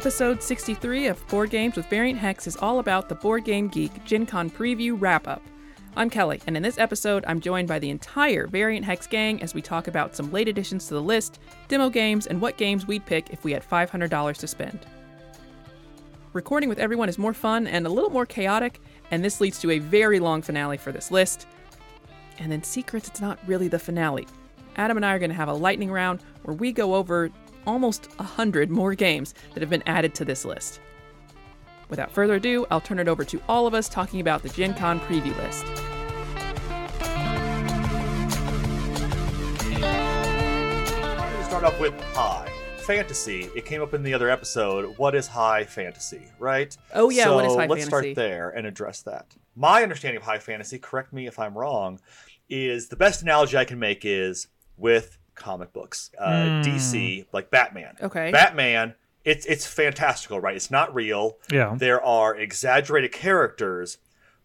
Episode 63 of Board Games with Variant Hex is all about the Board Game Geek Gen Con preview wrap up. I'm Kelly, and in this episode, I'm joined by the entire Variant Hex gang as we talk about some late additions to the list, demo games, and what games we'd pick if we had $500 to spend. Recording with everyone is more fun and a little more chaotic, and this leads to a very long finale for this list. And then Secrets, it's not really the finale. Adam and I are going to have a lightning round where we go over almost 100 more games that have been added to this list. Without further ado, I'll turn it over to all of us talking about the Gen Con preview list. I'm going to start off with high fantasy. It came up in the other episode. What is high fantasy, right? Oh, yeah, So what is high let's fantasy? start there and address that. My understanding of high fantasy, correct me if I'm wrong, is the best analogy I can make is with comic books. Uh, DC, like Batman. Okay. Batman, it's it's fantastical, right? It's not real. Yeah. There are exaggerated characters.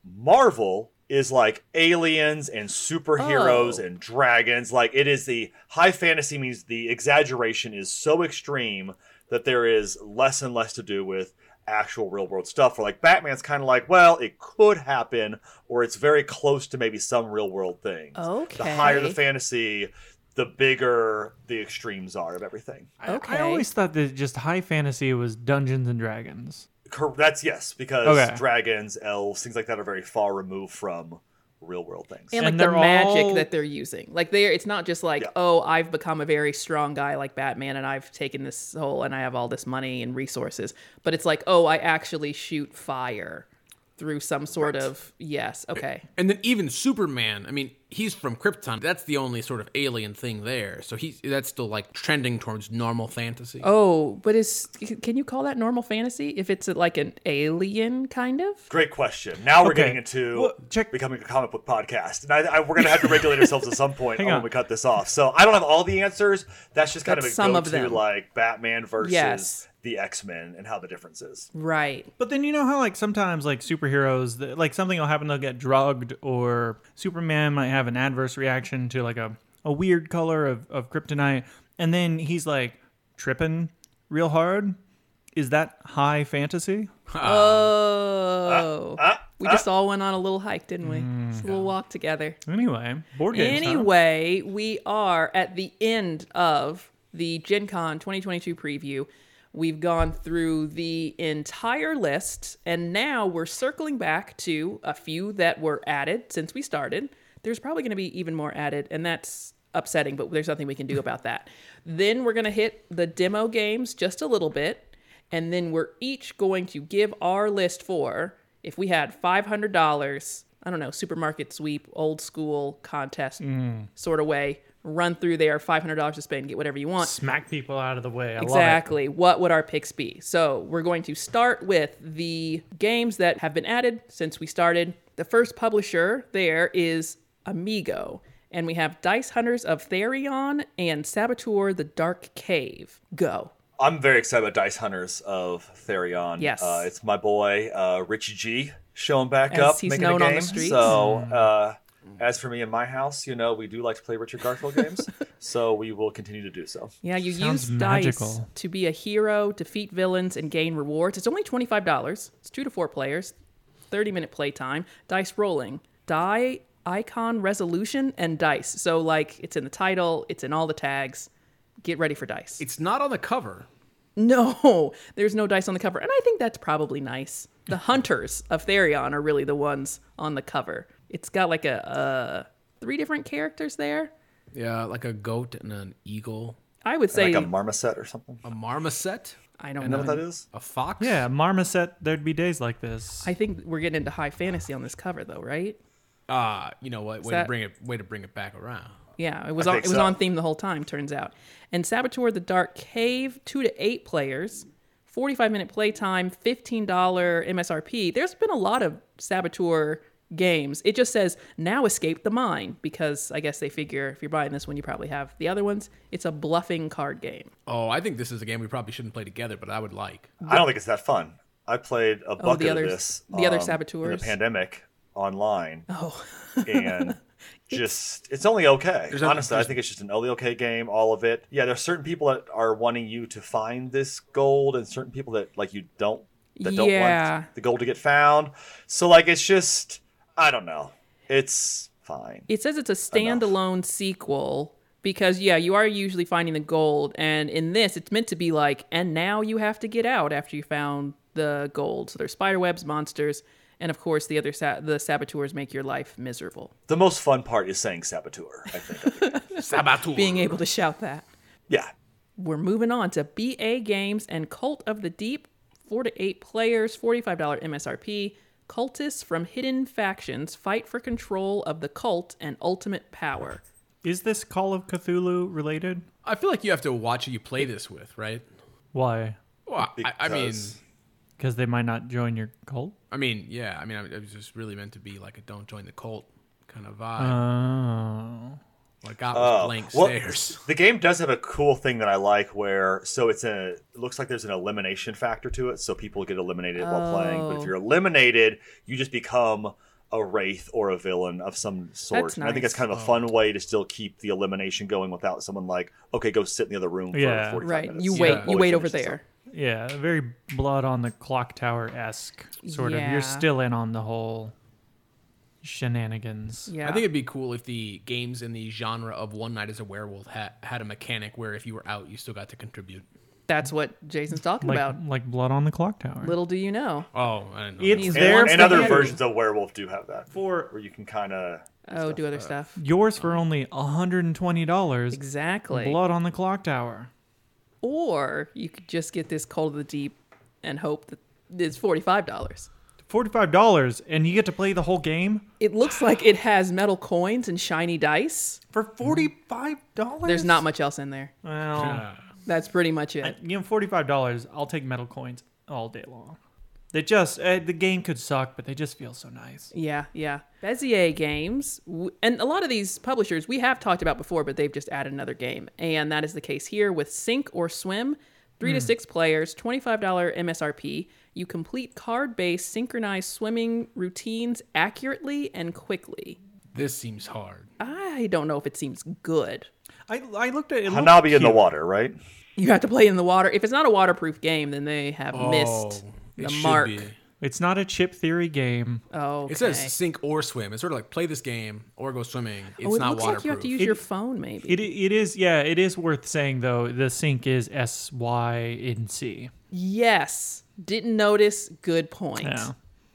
Marvel is like aliens and superheroes Oh. and dragons. Like it is the high fantasy means the exaggeration is so extreme that there is less and less to do with actual real world stuff. For like Batman's kind of like, well, it could happen, or it's very close to maybe some real world things. Okay. The higher the fantasy, the bigger the extremes are of everything. I- Okay. I always thought that just high fantasy was Dungeons and Dragons. Cor- That's yes, because Okay. dragons, elves, things like that are very far removed from real world things. and And like the they're magic all- that they're using. Like they it's not just like, Yeah. oh, I've become a very strong guy like Batman and I've taken this soul and I have all this money and resources. But it's like, oh, I actually shoot fire through some sort of yes, okay. And then even Superman, I mean, he's from Krypton. That's the only sort of alien thing there. So he's that's still like trending towards normal fantasy. Oh, but is can you call that normal fantasy if it's like an alien kind of? Great question. Now we're Okay. getting into Well, check- becoming a comic book podcast, and I, I, we're going to have to regulate ourselves at some point when we cut this off. So I don't have all the answers. That's just kind That's of a some go of to them. like Batman versus Yes. the X Men and how the difference is. Right. But then you know how like sometimes like superheroes, like something will happen, they'll get drugged, or Superman might have an adverse reaction to like a, a weird color of, of kryptonite, and then he's like tripping real hard. Is that high fantasy? Oh. Ah, we just all went on a little hike, didn't we? Just a little walk together. Anyway, board games. huh? Anyway, we are at the end of the Gen Con 2022 preview. We've gone through the entire list, and now we're circling back to a few that were added since we started. There's probably going to be even more added, and that's upsetting, but there's nothing we can do about that. Then we're going to hit the demo games just a little bit, and then we're each going to give our list for if we had $500, I don't know, supermarket sweep, old school contest mm. sort of way, run through there, $500 to spend, get whatever you want. Smack people out of the way. I. Exactly. What would our picks be? So we're going to start with the games that have been added since we started. The first publisher there is Amigo. And we have Dice Hunters of Therion and Saboteur the Dark Cave. Go. I'm very excited about Dice Hunters of Therion. Yes. uh, it's my boy uh, Richie G showing back As up, he's making known a on the game. streets. So, uh, as for me in my house, you know, we do like to play Richard Garfield games, so we will continue to do so. Yeah, you Sounds use dice to be a hero, defeat villains, and gain rewards. It's only $25. It's two to four players, 30 minute play time. dice rolling, die icon resolution, and dice. So, like, it's in the title, it's in all the tags. Get ready for dice. It's not on the cover. No, there's no dice on the cover. And I think that's probably nice. The hunters of Therion are really the ones on the cover. It's got like a, uh, three different characters there. Yeah, like a goat and an eagle, I would say, Like a marmoset or something. a marmoset, I don't You know know. what that is? a fox. Yeah, Marmoset. There'd be days like this. I think we're getting into high fantasy on this cover, though, right? Ah, you know what? Way that- to bring it. Way to bring it back around. Yeah, it was on, it was so. on theme the whole time. Turns out, and Saboteur the Dark Cave, two to eight players, forty-five minute playtime, fifteen dollar MSRP. There's been a lot of Saboteur games. It just says now escape the mine because I guess they figure if you're buying this one, you probably have the other ones. It's a bluffing card game. Oh, I think this is a game we probably shouldn't play together, but I would like. I don't think it's that fun. I played a bucket Oh, the of others- this the other um, in saboteurs? the pandemic online, Oh, and just it's only okay. There's a- Honestly, I think it's just an only okay game. All of it. Yeah, there's certain people that are wanting you to find this gold, and certain people that like you don't that don't Yeah. want the gold to get found. So like, it's just I don't know. It's fine. It says it's a standalone sequel because yeah, you are usually finding the gold, and in this, it's meant to be like, and now you have to get out after you found the gold. So there's spider webs, monsters, and of course the other sa- the saboteurs make your life miserable. The most fun part is saying saboteur. I think. of the game. Saboteur. Being able to shout that. yeah. We're moving on to BA Games and Cult of the Deep. Four to eight players, $45 MSRP. Cultists from hidden factions fight for control of the cult and ultimate power. Is this Call of Cthulhu related? I feel like you have to watch who you play this with, right? Why? Well, I, I mean, Because- Because they might not join your cult. I mean, yeah. I mean, I- it was just really meant to be like a "don't join the cult" kind of vibe. Oh. what I got was Oh, blank well, stares. The game does have a cool thing that I like where so it's a it looks like there's an elimination factor to it, so people get eliminated while playing. But if Oh. you're eliminated, you just become a wraith or a villain of some sort. That's And I think that's nice. kind of a fun way to still keep the elimination going without someone like, okay, go sit in the other room for Yeah. 45 Right. minutes. You Yeah. wait. before You wait over this there. Yeah, very blood on the clock tower esque sort of. You're still in on the whole shenanigans. Yeah. I think it'd be cool if the games in the genre of One Night as a Werewolf had, had a mechanic where if you were out, you still got to contribute. that's what Jason's talking Like about. like blood on the clock tower. Little do you know. Oh, I didn't know. It's there And, and other get- versions of Werewolf do have that, for where you can kind of Oh, do other stuff. yours for only $120. Exactly. Blood on the clock tower. Or you could just get this Cult of the Deep and hope that it's forty-five dollars. $45 and you get to play the whole game It looks like it has metal coins and shiny dice. for $45? There's not much else in there. Well. That's pretty much it. you know, $45, I'll take metal coins all day long. They just, uh, the game could suck, but they just feel so nice. Yeah, yeah. Bezier Games, w- and a lot of these publishers we have talked about before, but they've just added another game, and that is the case here with Sink or Swim. Three to six players, twenty-five dollar MSRP. You complete card-based synchronized swimming routines accurately and quickly. This seems hard. I don't know if it seems good. I, I looked at it. it looked Hanabi in the water, right? You have to play in the water. If it's not a waterproof game, then they have missed Oh, it the mark. be. It's not a chip theory game. Oh, okay. It says sink or swim. It's sort of like play this game or go swimming. It's oh, it not looks waterproof. like you have to use It- your phone, maybe. It, it is, yeah, it is worth saying, though, the sink is S Y N C. yes, didn't notice. Good point. Yeah.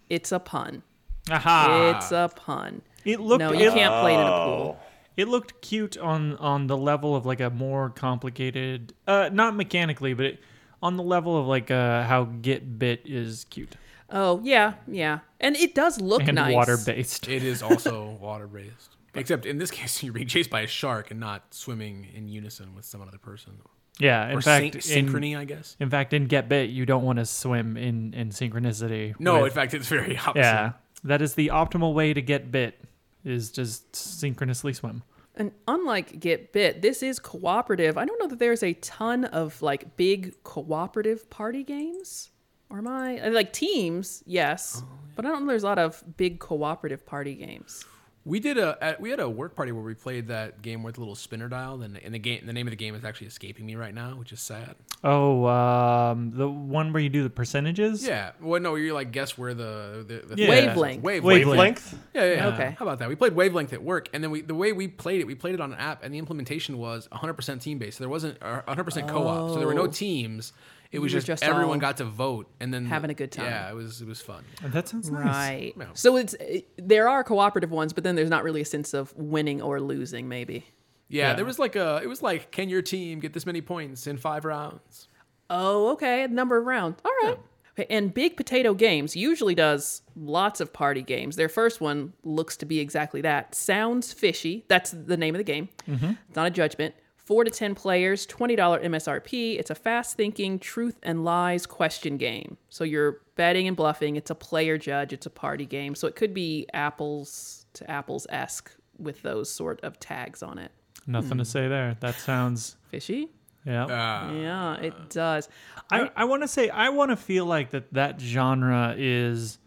It's a pun. Aha! It's a pun. it looked, No, you it, can't play it in a Oh. pool. it looked cute on, on the level of like a more complicated, uh, not mechanically, but it, on the level of like uh, how Get Bit is cute Oh yeah, yeah, and it does look and nice. water based. It is also water based. Except in this case, you're being chased by a shark and not swimming in unison with some other person. Yeah, in or fact, syn- in, synchrony, I guess. in fact, in Get Bit, you don't want to swim in in synchronicity. No, with- in fact, it's very opposite. yeah, that is the optimal way to get bit, is just synchronously swim. And unlike Get Bit, this is cooperative. I don't know that there's a ton of like big cooperative party games. Or am I like teams? Yes, oh, but I don't know. There's a lot of big cooperative party games. We did a at, we had a work party where we played that game with a little spinner dial, and, and the game the name of the game is actually escaping me right now, which is sad. Oh, um, the one where you do the percentages. Yeah, well, no, you like guess where the the, the Yeah. Wavelength. Wave, Wavelength. Wavelength? Yeah, yeah, yeah. Okay. How about that? We played Wavelength at work, and then we the way we played it, we played it on an app, and the implementation was 100% team based. So there wasn't uh, 100% co-op, so there were no Oh. teams. It was just, just everyone got to vote, and then having a good time. Yeah, it was it was fun. Oh, that sounds nice. Right. Yeah. So it's it, there are cooperative ones, but then there's not really a sense of winning or losing. Maybe. Yeah, Yeah. there was like a it was like can your team get this many points in five rounds? Oh, okay. Number of rounds. All right. Okay, And Big Potato Games usually does lots of party games. Their first one looks to be exactly that. Sounds fishy. That's the name of the game. Mm-hmm. It's not a judgment. Four to 10 players, $20 MSRP. It's a fast thinking truth and lies question game. So you're betting and bluffing. It's a player judge. It's a party game. So it could be apples to apples esque with those sort of tags on it. Nothing to say there. That sounds. Fishy? Yeah. Uh, Yeah, it does. I, I want to say I want to feel like that that genre is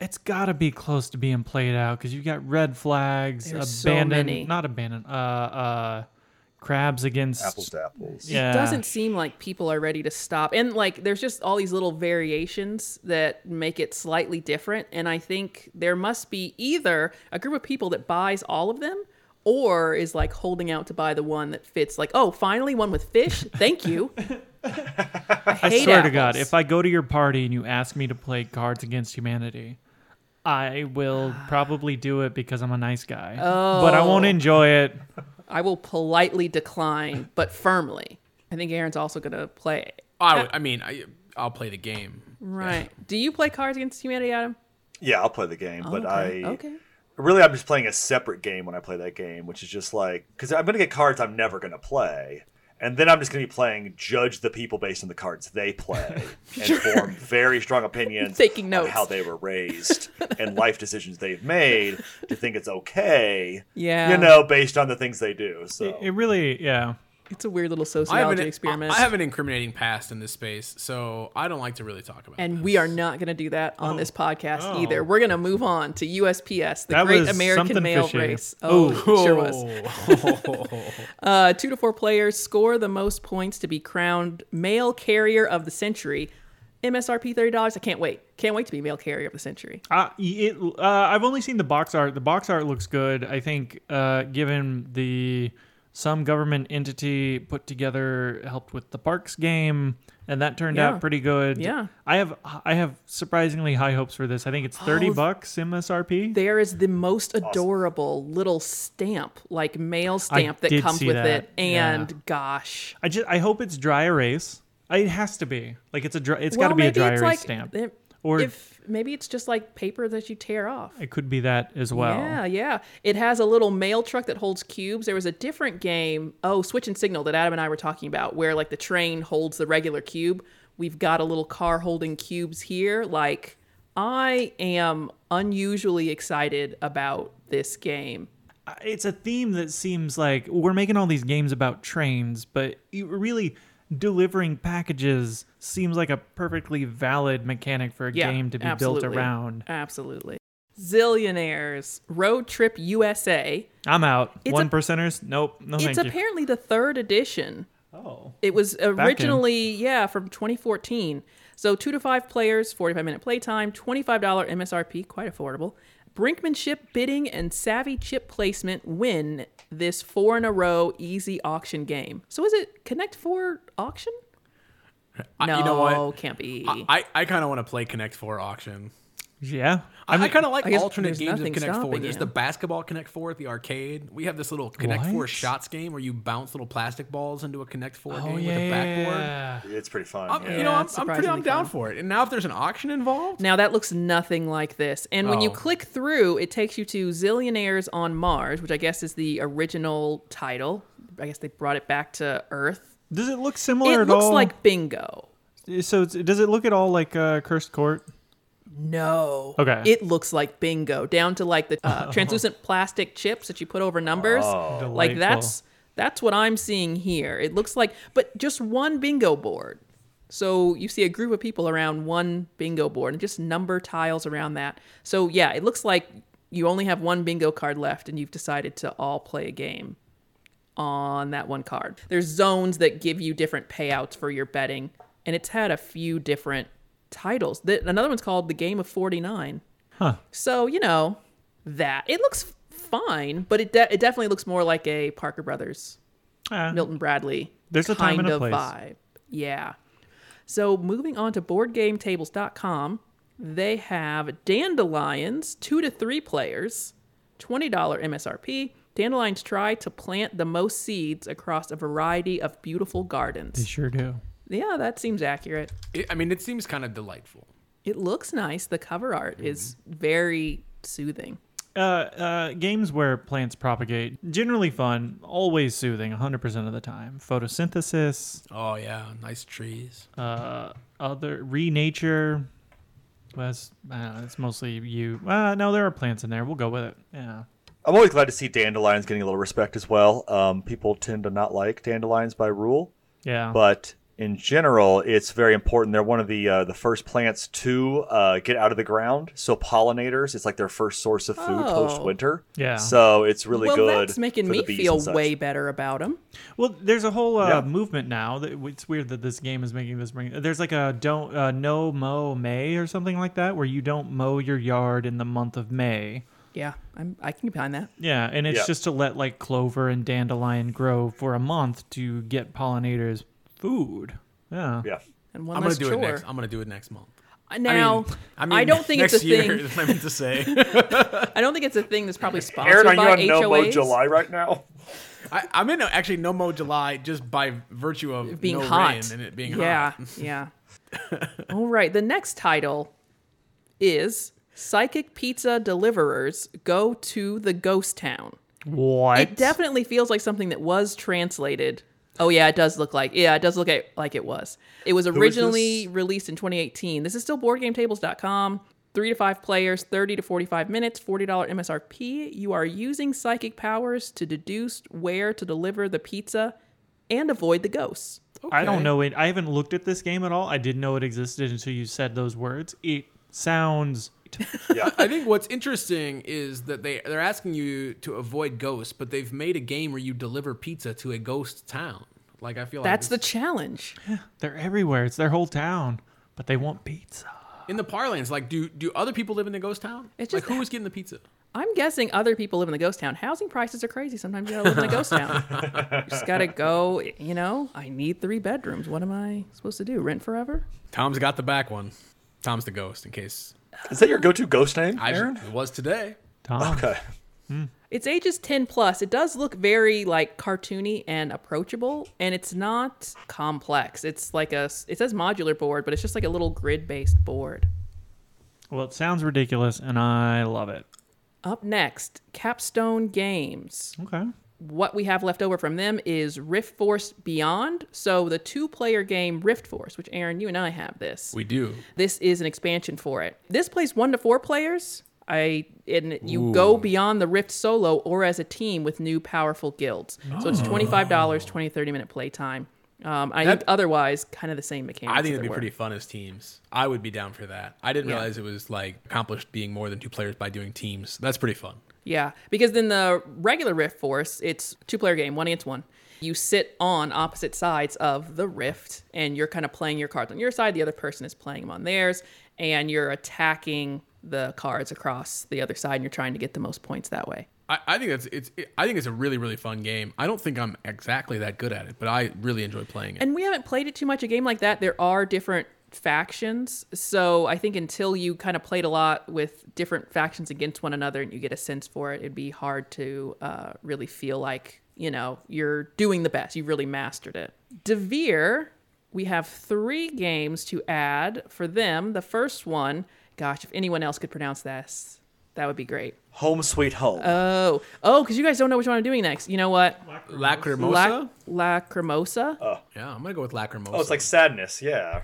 it's got to be close to being played out because you've got red flags, There's so abandoned, many. not abandoned, uh, uh, crabs against Apples to apples. Yeah. It doesn't seem like people are ready to stop. And like there's just all these little variations that make it slightly different. And I think there must be either a group of people that buys all of them or is like holding out to buy the one that fits like, oh, finally one with fish. Thank you. I, I hate swear to God, if I go to your party and you ask me to play Cards Against Humanity, I will probably do it because I'm a nice guy. But I oh. won't Oh. enjoy it. I will politely decline, but firmly. I think Aaron's also going to play. I, would, I mean, I, I'll play the game. Right. Do you play Cards Against Humanity, Adam? Yeah, I'll play the game, but okay. I Okay. really I'm just playing a separate game when I play that game, which is just like because I'm gonna get cards I'm never gonna play, and then I'm just gonna be playing judge the people based on the cards they play and form very strong opinions Taking on notes. how they were raised and life decisions they've made to think it's okay. Yeah. you know, based on the things they do. So It, it really, yeah. It's a weird little I sociology an, experiment. I have an incriminating past in this space, so I don't like to really talk about it. and we are not going to do that on this podcast Oh. either. We're going to move on to USPS, the That Great American Mail fishy. Race. Oh, it sure was. was. Uh, two to four players score the most points to be crowned Mail Carrier of the Century. MSRP thirty dollars. I can't wait. Can't wait to be Mail Carrier of the Century. Uh, it, uh, I've only seen the box art. The box art looks good. I think, uh, given the some government entity put together helped with the parks game, and that turned Yeah. out pretty good. Yeah. I have I have surprisingly high hopes for this. I think it's thirty Oh, bucks MSRP. There is the most adorable little stamp, like mail stamp that did comes see with that. it, and Yeah. gosh, I just I hope it's dry erase. It has to be like it's a dry. It's got to be a dry erase like, stamp, it- or if maybe it's just like paper that you tear off. it could be that as well. Yeah, yeah. It has a little mail truck that holds cubes. There was a different game, oh, Switch and Signal, that Adam and I were talking about, where like the train holds the regular cube. We've got a little car holding cubes here. Like, I am unusually excited about this game. it's a theme that seems like we're making all these games about trains, but you really delivering packages seems like a perfectly valid mechanic for a Yeah, game to be absolutely. built around. Absolutely. Zillionaires Road Trip USA. I'm out. It's One a- percenters? Nope. No, it's thank you. apparently the third edition. oh, It was originally, yeah, from 2014. So two to five players, 45 minute playtime, $25 MSRP, quite affordable. Brinkmanship, bidding, and savvy chip placement win this four in a row easy auction game. So is it Connect Four auction? I- No, you know what? can't be. I, I kind of want to play Connect Four auction. Yeah. I, I kind of like alternate games of Connect Four. stopping There's you. the basketball Connect Four at the arcade. We have this little Connect Four shots game where you bounce little plastic balls into a Connect Four Oh game yeah. with a backboard. it's pretty fun. I'm, yeah. You know, Yeah, I'm, I'm pretty I'm down fun. for it. And now if there's an auction involved, Now that looks nothing like this. And when you Oh. click through, it takes you to Zillionaires on Mars, which I guess is the original title. I guess they brought it back to Earth. Does it look similar It at looks all? like bingo. so. It's, does it look at all like uh, Cursed Court? No. Okay. It looks like bingo, down to like the uh, translucent plastic chips that you put over numbers. Like Delightful. that's that's what I'm seeing here. It looks like, but just one bingo board. So you see a group of people around one bingo board and just number tiles around that. So yeah, it looks like you only have one bingo card left and you've decided to all play a game on that one card. There's zones that give you different payouts for your betting, and it's had a few different titles. The, another one's called The Game of 49. Huh. So, you know, that. It looks fine, but it, de- it definitely looks more like a Parker Brothers, Ah, Milton Bradley There's a kind of vibe. Yeah. So moving on to boardgametables.com, they have Dandelions, two to three players, $20 MSRP. Dandelions try to plant the most seeds across a variety of beautiful gardens. They sure do. Yeah, that seems accurate. it, I mean, it seems kind of delightful. It looks nice. The cover art is very soothing. Uh, uh, games where plants propagate generally fun, always soothing, 100% of the time. Photosynthesis, Oh yeah, nice trees. uh, other renature. Well, that's, I don't it's mostly you. Uh, no, there are plants in there. We'll go with it. Yeah. I'm always glad to see dandelions getting a little respect as well. Um, people tend to not like dandelions by rule, Yeah. but in general, it's very important. They're one of the uh, the first plants to uh, get out of the ground. So pollinators, it's like their first source of food Oh. post winter. Yeah. So it's really well, good. that's making for me feel way better about them. Well, there's a whole uh, Yeah. movement now. That it's weird that this game is making this bring. There's like a don't uh, no mow May or something like that, where you don't mow your yard in the month of May. Yeah, I'm, I can get behind that. Yeah, and it's Yeah. just to let like clover and dandelion grow for a month to get pollinators food. Yeah. Yeah. And one I'm gonna less do chore. it next. I'm gonna do it next month. Uh, Now, I mean, I don't think next it's a year, thing. is what I meant to say. I don't think it's a thing that's probably sponsored Aaron, are you by on No Mo July right now? I, I'm in actually no mo July just by virtue of being no hot rain and it being yeah, hot. yeah. All right. The next title is Psychic Pizza Deliverers Go to the Ghost Town. What? It definitely feels like something that was translated. Oh yeah, it does look like yeah, it does look like, like it was. It was originally released in 2018. This is still boardgametables.com. 3 to 5 players, 30 to 45 minutes, $40 MSRP. You are using psychic powers to deduce where to deliver the pizza and avoid the ghosts. I don't know it. I haven't looked at this game at all. I didn't know it existed until you said those words. It sounds. Yeah. I think what's interesting is that they they're asking you to avoid ghosts, but they've made a game where you deliver pizza to a ghost town. Like I feel like That's the this- challenge. They're everywhere. It's their whole town, but they want pizza. in the parlance. Like, do do other people live in the ghost town? It's just like who is getting the pizza? I'm guessing other people live in the ghost town. Housing prices are crazy. Sometimes you gotta live in a ghost town. You just gotta go, you know, I need three bedrooms. What am I supposed to do? Rent forever? Tom's got the back one. Tom's the ghost. In case Is that your go-to ghost name, I Aaron? it was today. Tom. Okay. Hmm. It's ages 10 plus. It does look very like cartoony and approachable, and it's not complex. It's like a, it says modular board, but it's just like a little grid based board. Well, it sounds ridiculous, and I love it. Up next, Capstone Games. Okay. What we have left over from them is Rift Force Beyond. So the two-player game Rift Force, which Aaron, you and I have this. We do. This is an expansion for it. This plays one to four players. I and you go beyond the Rift solo or as a team with new powerful guilds. So it's twenty five dollars, 20, 30 minute play time. Um, I think otherwise kind of the same mechanics. I think it'd be were. pretty fun as teams. I would be down for that. I didn't Yeah. realize it was like accomplished being more than two players by doing teams. That's pretty fun. Yeah, because then the regular Rift Force, it's two player game, one against one. You sit on opposite sides of the Rift, and you're kind of playing your cards on your side. The other person is playing them on theirs, and you're attacking the cards across the other side, and you're trying to get the most points that way. I, I think that's it's. It, I think it's a really really fun game. I don't think I'm exactly that good at it, but I really enjoy playing it. And we haven't played it too much. A game like that, there are different factions. So I think until you kind of played a lot with different factions against one another and you get a sense for it, it'd be hard to uh, really feel like, you know, you're doing the best. You've really mastered it. Devir, we have three games to add for them. The first one, gosh, if anyone else could pronounce this, that would be great. Home Sweet Home. Oh, oh, because you guys don't know which one I'm doing next. You know what? Lacrimosa. La- Lacrimosa. yeah, I'm gonna go with Lacrimosa. oh, it's like sadness. Yeah.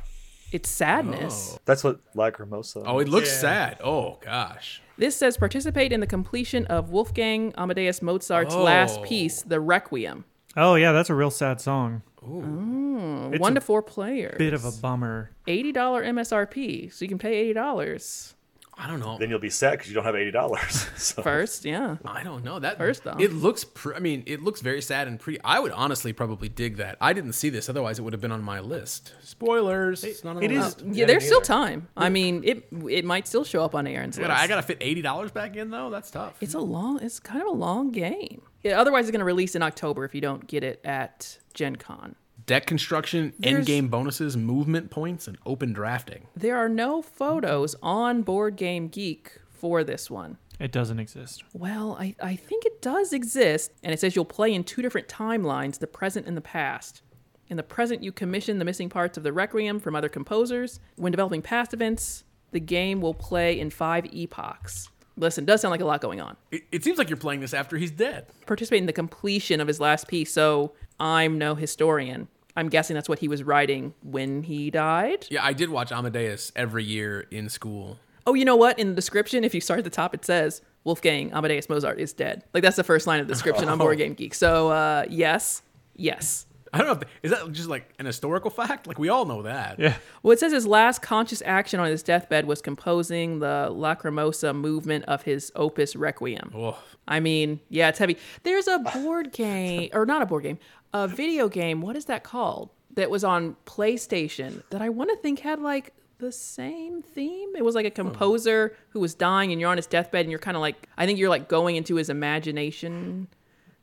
It's sadness. Oh. That's what Lacrimosa. Oh, it looks sad. Oh gosh. This says participate in the completion of Wolfgang Amadeus Mozart's Oh. last piece, the Requiem. Oh yeah, that's a real sad song. Mm, it's One a to four players. Bit of a bummer. eighty dollar MSRP, so you can pay eighty dollars I don't know. Then you'll be sad because you don't have eighty dollars. so. first. Yeah, I don't know that. First off. it looks. Pr- I mean, it looks very sad and pretty. I would honestly probably dig that. I didn't see this, otherwise it would have been on my list. Spoilers. it's not on it the is- list. yeah. There's still time. I mean, it it might still show up on Aaron's I list. I gotta fit eighty dollars back in though. That's tough. It's a long. It's kind of a long game. Yeah, otherwise, it's going to release in October if you don't get it at Gen Con. Deck construction, There's- end game bonuses, movement points, and open drafting. There are no photos on Board Game Geek for this one. It doesn't exist. Well, I, I think it does exist, and it says you'll play in two different timelines the present and the past. In the present, you commission the missing parts of the Requiem from other composers. When developing past events, the game will play in five epochs. Listen, does sound like a lot going on. It, it seems like you're playing this after he's dead. Participate in the completion of his last piece, so I'm no historian. I'm guessing that's what he was writing when he died. Yeah, I did watch Amadeus every year in school. Oh, you know what? In the description, if you start at the top, it says Wolfgang Amadeus Mozart is dead. Like that's the first line of the description on Board Game Geek. So uh, yes, yes. I don't know. If is that just like an historical fact? Like we all know that. Yeah. Well, it says his last conscious action on his deathbed was composing the Lacrimosa movement of his opus Requiem. Oh, I mean, yeah, it's heavy. There's a board game, or not a board game, a video game. What is that called? That was on PlayStation that I want to think had like the same theme. It was like a hmm. composer who was dying and you're on his deathbed and you're kind of like, I think you're like going into his imagination.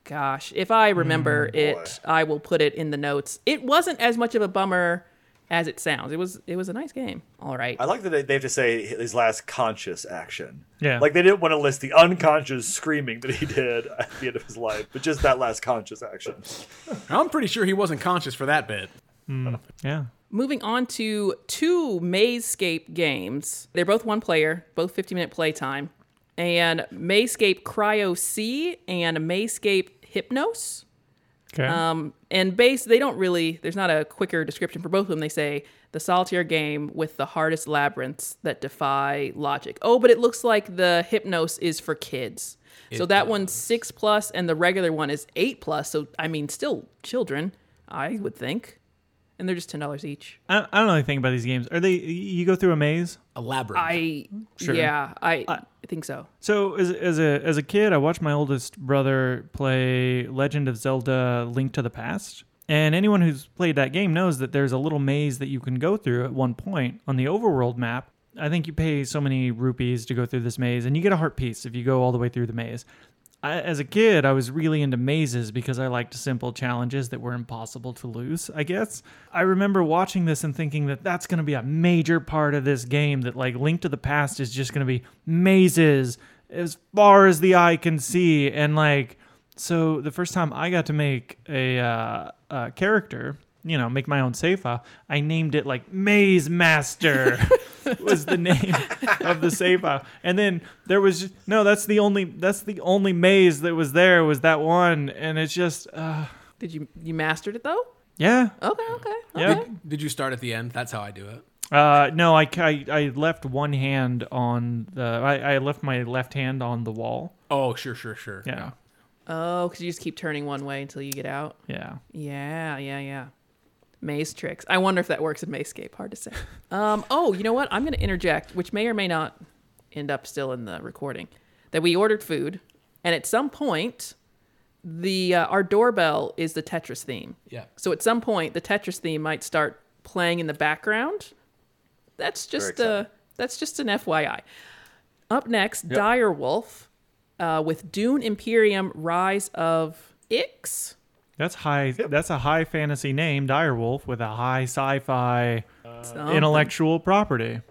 Gosh, if I remember hmm, it, I will put it in the notes. It wasn't as much of a bummer as it sounds. It was it was a nice game. All right. I like that they- they have to say his last conscious action. Yeah. Like they didn't want to list the unconscious screaming that he did at the end of his life, but just that last conscious action. I'm pretty sure he wasn't conscious for that bit. Hmm. Yeah. Moving on to two Mazescape games. They're both one player, both 50 minute playtime. And Mazescape Cryo C and Mazescape Hypnos. Okay. Um, and base, they don't really, there's not a quicker description for both of them. They say the solitaire game with the hardest labyrinths that defy logic. Oh, but it looks like the Hypnos is for kids. so that one's six plus and the regular one is eight plus. So, I mean, still children, I would think. And they're just $10 each. I, I don't know anything about these games. Are they? You go through a maze. Elaborate. I, yeah, I, I think so. So as as a as a kid, I watched my oldest brother play Legend of Zelda: Link to the Past. And anyone who's played that game knows that there's a little maze that you can go through at one point on the overworld map. I think you pay so many rupees to go through this maze, and you get a heart piece if you go all the way through the maze. I, as a kid, I was really into mazes because I liked simple challenges that were impossible to lose, I guess. I remember watching this and thinking that that's going to be a major part of this game, that like Link to the Past is just going to be mazes as far as the eye can see. And like, so the first time I got to make a, uh, a character, you know, make my own save file, I named it like Maze Master was the name of the save file. And then there was just, no, that's the only that's the only maze that was there was that one, and it's just uh, Did you, you mastered it though? yeah. Okay, okay. Yeah. okay. Did you start at the end? That's how I do it. Uh, no, I, I, I left one hand on the I, I left my left hand on the wall. Oh, sure, sure, sure. Yeah. Oh, because you just keep turning one way until you get out. Yeah. Yeah, yeah, yeah. Maze tricks. I wonder if that works in Mazescape. Hard to say. Um, oh, you know what? I'm going to interject, which may or may not end up still in the recording. That we ordered food, and at some point, the uh, our doorbell is the Tetris theme. Yeah. So at some point, the Tetris theme might start playing in the background. That's just exciting. uh, that's just an FYI. Up next, Dire Wolf uh, with Dune Imperium: Rise of Ix. That's high. That's a high fantasy name, Direwolf, with a high sci-fi Something. intellectual property.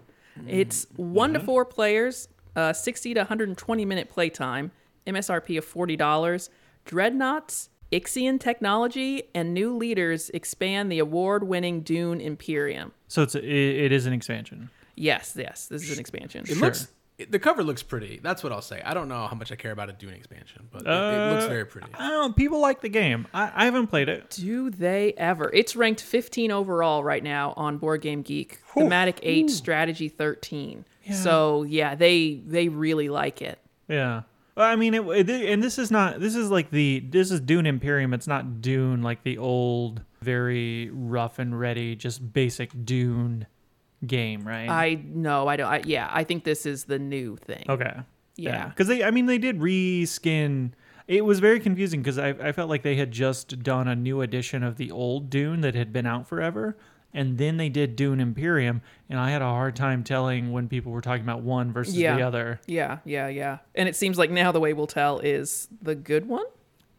It's one to four players, uh, 60 to 120 minute playtime, MSRP of $40. Dreadnoughts, Ixian technology, and new leaders expand the award winning Dune Imperium. So it's a, it, it is an expansion. Yes, yes, this is an expansion. It looks. It, the cover looks pretty. That's what I'll say. I don't know how much I care about a Dune expansion, but it, it looks very uh, pretty. I don't know. People like the game. I, I haven't played it. Do they ever? It's ranked 15 overall right now on Board Game Geek. Thematic 8, strategy 13. So, yeah, they they really like it. Yeah. Well, I mean, it, it, and this is not. This is like the. This is Dune Imperium. It's not Dune like the old, very rough and ready, just basic Dune game, right? I no, I don't. I, yeah, I think this is the new thing. Okay. Yeah. Because they, I mean, they did reskin. It was very confusing because I, I felt like they had just done a new edition of the old Dune that had been out forever. And then they did Dune Imperium. And I had a hard time telling when people were talking about one versus Yeah. the other. Yeah, yeah, yeah. And it seems like now the way we'll tell is the good one.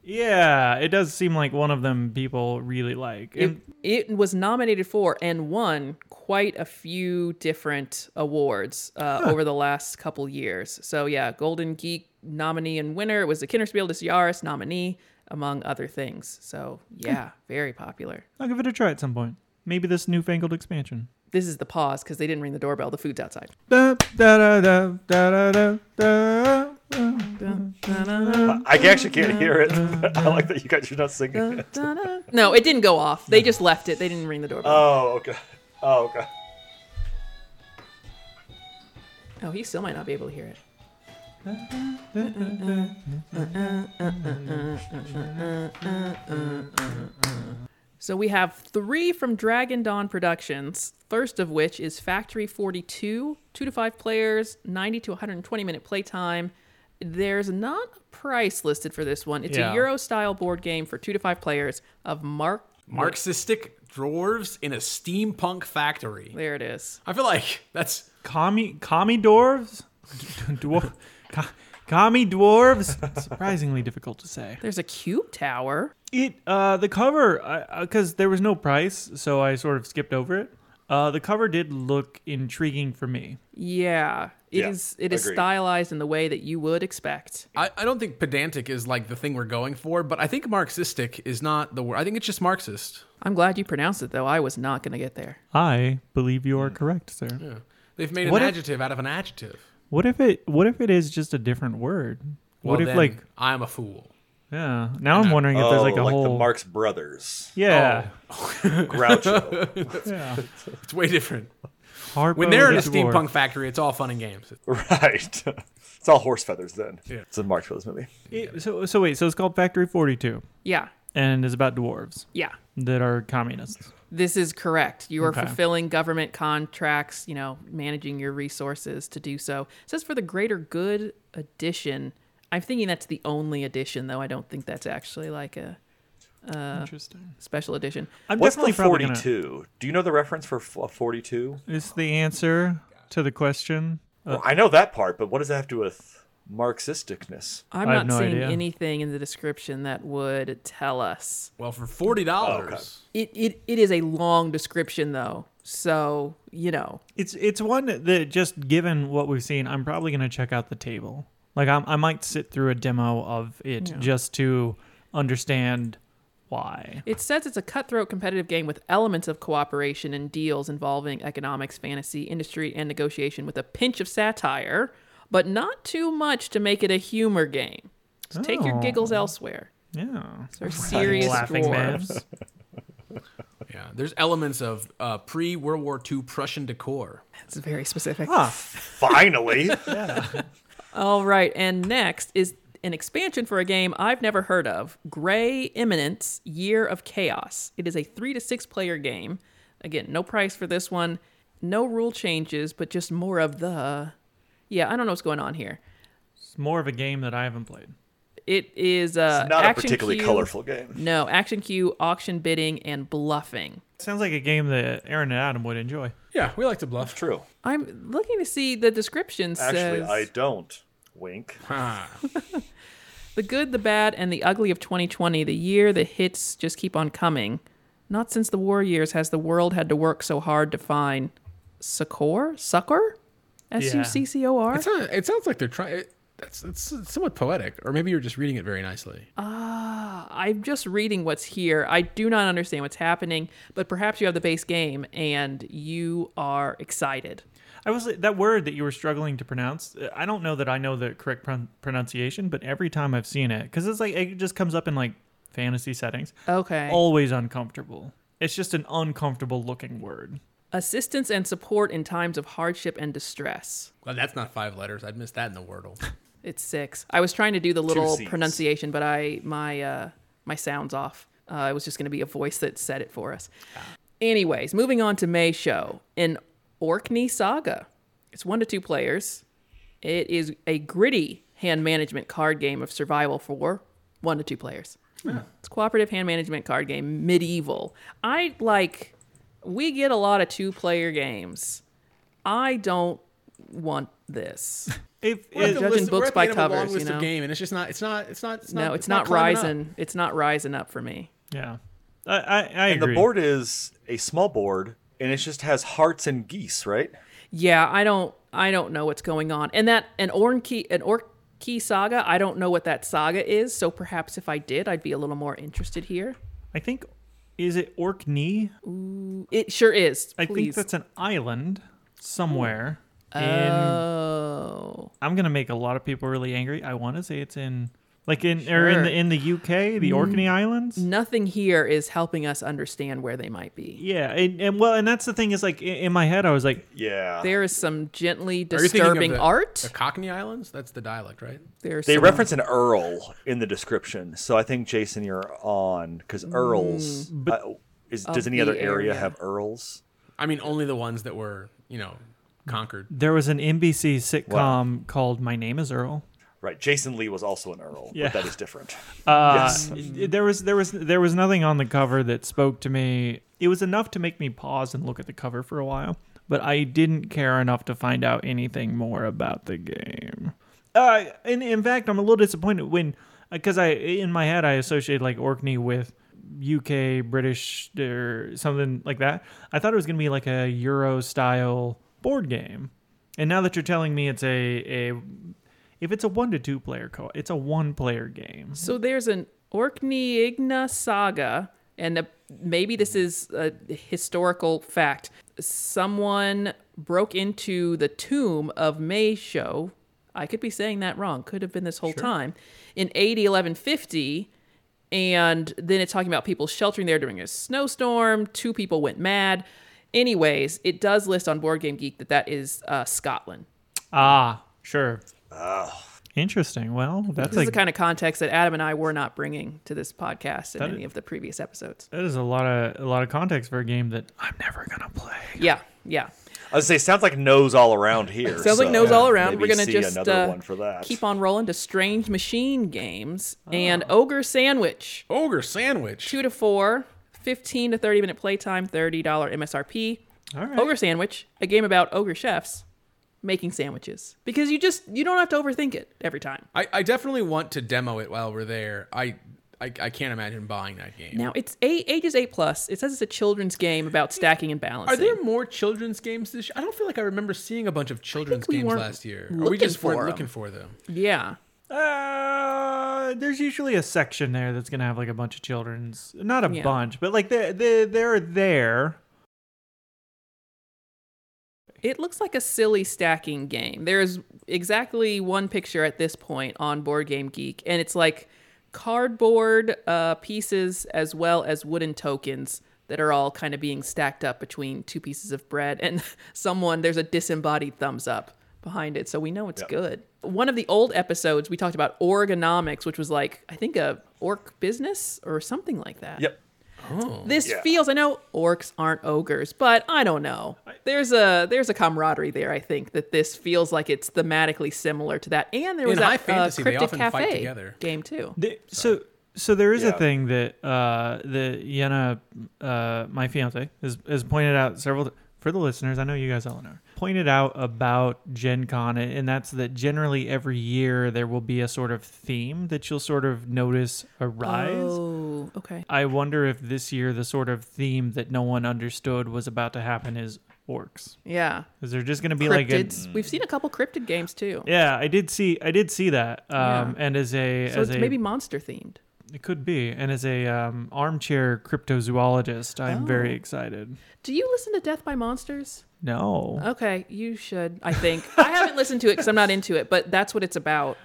Yeah. It does seem like one of them people really like. It, it was nominated for and won quite a few different awards uh, over the last couple years. So yeah, Golden Geek nominee and winner. It was the Kinderspiel des Jahres nominee, among other things. So yeah, very popular. I'll give it a try at some point. Maybe this newfangled expansion. This is the pause because they didn't ring the doorbell. The food's outside. Da, da, da, da, da, da, da. I actually can't hear it. I like that you guys are not singing it. No, it didn't go off. They just left it. They didn't ring the doorbell. Oh, okay. Oh, okay. oh, he still might not be able to hear it. So we have three from Dragon Dawn Productions. First of which is Factory 42, two to five players, 90 to 120 minute playtime. There's not a price listed for this one. It's Yeah. a Euro style board game for two to five players of Mark. Marxistic dwarves in a steampunk factory. There it is. I feel like that's Kami Kami dwarves, Dwar- Ka- Kami dwarves. Surprisingly difficult to say. There's a cube tower. It uh the cover because there was no price, so I sort of skipped over it. Uh, the cover did look intriguing for me. Yeah, it is. Yeah, It is agreed. stylized in the way that you would expect. I, I don't think pedantic is like the thing we're going for, but I think Marxistic is not the word. I think it's just Marxist. I'm glad you pronounced it though. I was not going to get there. I believe you are correct, sir. Yeah. They've made an What if- adjective out of an adjective. What if it? What if it is just a different word? Well, what if then like? I'm a fool. Yeah. Now I'm wondering if oh, there's like a oh, like whole. the Marx Brothers. yeah. Oh. Groucho. Yeah. It's way different. Harpo When they're in a the dwarf. steampunk factory, it's all fun and games. right. It's all horse feathers then. Yeah. It's a Marx Brothers movie. It- so so wait. So it's called Factory Forty Two, Yeah, and is about dwarves yeah. that are communists. This is correct. You are Okay. fulfilling government contracts, you know, managing your resources to do so. It says for the greater good edition. I'm thinking that's the only edition, though. I don't think that's actually like a uh, Interesting. special edition. I'm What's the definitely probably 42? gonna. Do you know the reference for f- 42? Uh, is the answer to the question? Uh, well, I know that part, but what does that have to do with Marxisticness? I'm not no seeing idea. anything in the description that would tell us. Well, for forty dollars, oh, It, it, it is a long description, though. So, you know, It's it's one that just given what we've seen, I'm probably gonna check out the table. Like I'm, I might sit through a demo of it Yeah. just to understand why. It says it's a cutthroat competitive game with elements of cooperation and deals involving economics, fantasy, industry, and negotiation with a pinch of satire, but not too much to make it a humor game. So take your Oh. giggles elsewhere. Yeah. They're serious Laughing dwarves. yeah, there's elements of uh, pre World War II Prussian decor. It's very specific. Huh. Finally. All right, and next is an expansion for a game I've never heard of Gray Eminence Year of Chaos. It is a three to six player game. Again, no price for this one, no rule changes, but just more of the. Yeah, I don't know what's going on here. It's more of a game that I haven't played. It is uh, It's not a particularly queue- colorful game. No, action queue, auction bidding, and bluffing. Sounds like a game that Aaron and Adam would enjoy. Yeah, we like to bluff. True. I'm looking to see the description Actually, says I don't. Wink. The good, the bad, and the ugly of 2020. The year the hits just keep on coming. Not since the war years has the world had to work so hard to find succor, succor, S U C C O R. it, sounds, it sounds like they're trying. That's it's somewhat poetic, or maybe you're just reading it very nicely. Ah, I'm just reading what's here. I do not understand what's happening, but perhaps you have the base game and you are excited. I was that word that you were struggling to pronounce. I don't know that I know the correct pron- pronunciation, but every time I've seen it, because it's like it just comes up in like fantasy settings, Okay. always uncomfortable. It's just an uncomfortable looking word. Assistance and support in times of hardship and distress. Well, that's not five letters. I'd miss that in the Wordle. It's six. I was trying to do the little pronunciation, but I my uh, my sound's off. Uh, it was just going to be a voice that said it for us. Anyways, moving on to May show an Orkney Saga. It's one to two players. It is a gritty hand management card game of survival for one to two players. It's a cooperative hand management card game, medieval. I like. We get a lot of two player games. I don't want this. If We're at judging list- we're books by end long covers, you list of know? game, and it's just not. It's not. It's not. It's not no, it's, not, climbing up. rising. It's not rising up for me. yeah, I I, I And agree. the board is a small board, and it just has hearts and geese, right? Yeah, I don't I don't know what's going on. And that an Orky an Orky saga, I don't know what that saga is, so perhaps if I did, I'd be a little more interested here. I think is it Orkney? It sure is. I think that's an island somewhere. in Oh. I'm gonna make a lot of people really angry. I want to say it's in like in or in the in the UK, the mm, Orkney Islands. Nothing here is helping us understand where they might be. Yeah, and, and well, and that's the thing is like in, in my head, I was like, Yeah. There is some gently Are you of disturbing the- art. The Cockney Islands. That's the dialect, right? There's They some- reference an earl in the description, so I think Jason, you're on because mm. earls. But- I- Is, does any other area, area. have earls? I mean, only the ones that were you know conquered. There was an NBC sitcom called My Name Is Earl. Right. Jason Lee was also an earl, Yeah. but that is different. Uh, Yes. There was there was there was nothing on the cover that spoke to me. It was enough to make me pause and look at the cover for a while, but I didn't care enough to find out anything more about the game. Uh, and in fact, I'm a little disappointed when because I in my head I associated like Orkney with UK British or something like that. I thought it was gonna be like a Euro style board game, and now that you're telling me it's a a if it's a one to two player co, it's a one player game. So there's an Orkneyinga saga, and the, maybe this is a historical fact. Someone broke into the tomb of Maeshowe. I could be saying that wrong. Could have been this whole time. In AD 1150, and then it's talking about people sheltering there during a snowstorm. Two people went mad. Anyways, it does list on Board Game Geek that that is uh, Scotland. Ah, sure. Interesting. Well, that's This is the kind of context that Adam and I were not bringing to this podcast in That any of the previous episodes. that is a lot of a lot of context for a game that I'm never gonna play. Yeah, yeah. I was say, sounds like nose all around here. Sounds like so nose all around. maybe We're gonna see just another uh, one for that. keep on rolling to Strange Machine games and Oh. Ogre Sandwich. Ogre sandwich. Two to four, 15 to 30 minute playtime, $30 MSRP. All right. Ogre Sandwich, a game about ogre chefs making sandwiches. Because you just, you don't have to overthink it every time. I, I definitely want to demo it while we're there. I, I I can't imagine buying that game. Now, it's eight, ages 8 plus. It says it's a children's game about stacking and balancing. Are there more children's games this year? I don't feel like I remember seeing a bunch of children's we games last year. Or we looking just weren't for 'em. looking for them. Yeah. Uh, there's usually a section there that's gonna have like a bunch of children's, not a Yeah. bunch, but like they they they're there. It looks like a silly stacking game. There's exactly one picture at this point on Board Game Geek, and it's like cardboard uh, pieces as well as wooden tokens that are all kind of being stacked up between two pieces of bread. And someone, there's a disembodied thumbs up behind it, so we know it's Yep. good. One of the old episodes, we talked about Orconomics, which was like, I think a orc business or something like that. Yep. This Yeah. feels I know orcs aren't ogres, but I don't know. There's a there's a camaraderie there, I think, that this feels like it's thematically similar to that. And there was In a high fantasy, they Cryptid often fight Cafe together. game too. The- so so there is a thing that uh that Yenna, uh, my fiance, has has pointed out several for the listeners. I know you guys all know. Pointed out about Gen Con, and that's that generally every year there will be a sort of theme that you'll sort of notice arise. Oh, okay. I wonder if this year the sort of theme that no one understood was about to happen is orcs. Yeah. Is there just going to be like a We've seen a couple cryptid games too. yeah? I did see I did see that. Um, Yeah. and as a So as it's a maybe monster themed. It could be, and as a um, armchair cryptozoologist, I'm very Oh. excited. Do you listen to Death by Monsters? No, Okay, you should. I think I haven't listened to it because I'm not into it, but that's what it's about.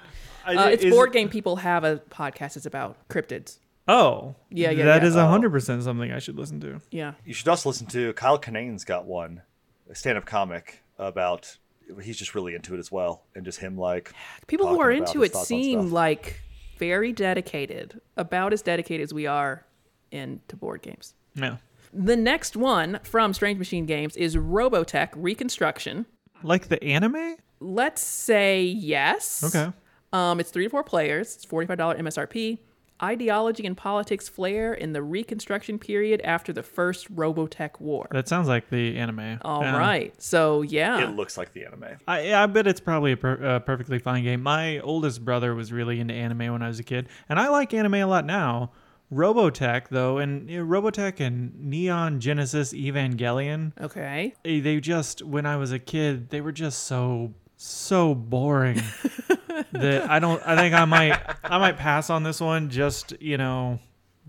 I- Uh, it's is- board game people have a podcast. It's about cryptids. Oh, Yeah, yeah, That yeah. is hundred percent something I should listen to. Yeah. You should also listen to Kyle Kinane's got one, a stand-up comic about. He's just really into it as well, and just him like People who are into it seem like very dedicated, about as dedicated as we are into board games. Yeah, The next one from Strange Machine Games is Robotech Reconstruction. like the anime. Let's say yes. Okay, Um, it's three to four players. It's forty-five dollar MSRP. Ideology and politics flare in the Reconstruction period after the first Robotech War. that sounds like the anime. All right. Yeah. So yeah. it looks like the anime. I, I bet it's probably a per, uh, perfectly fine game. My oldest brother was really into anime when I was a kid, and I like anime a lot now. Robotech, though, and you know, Robotech and Neon Genesis Evangelion, okay. eh, they just, when I was a kid, they were just so, so boring that I don't, I think I might, I might pass on this one just, you know,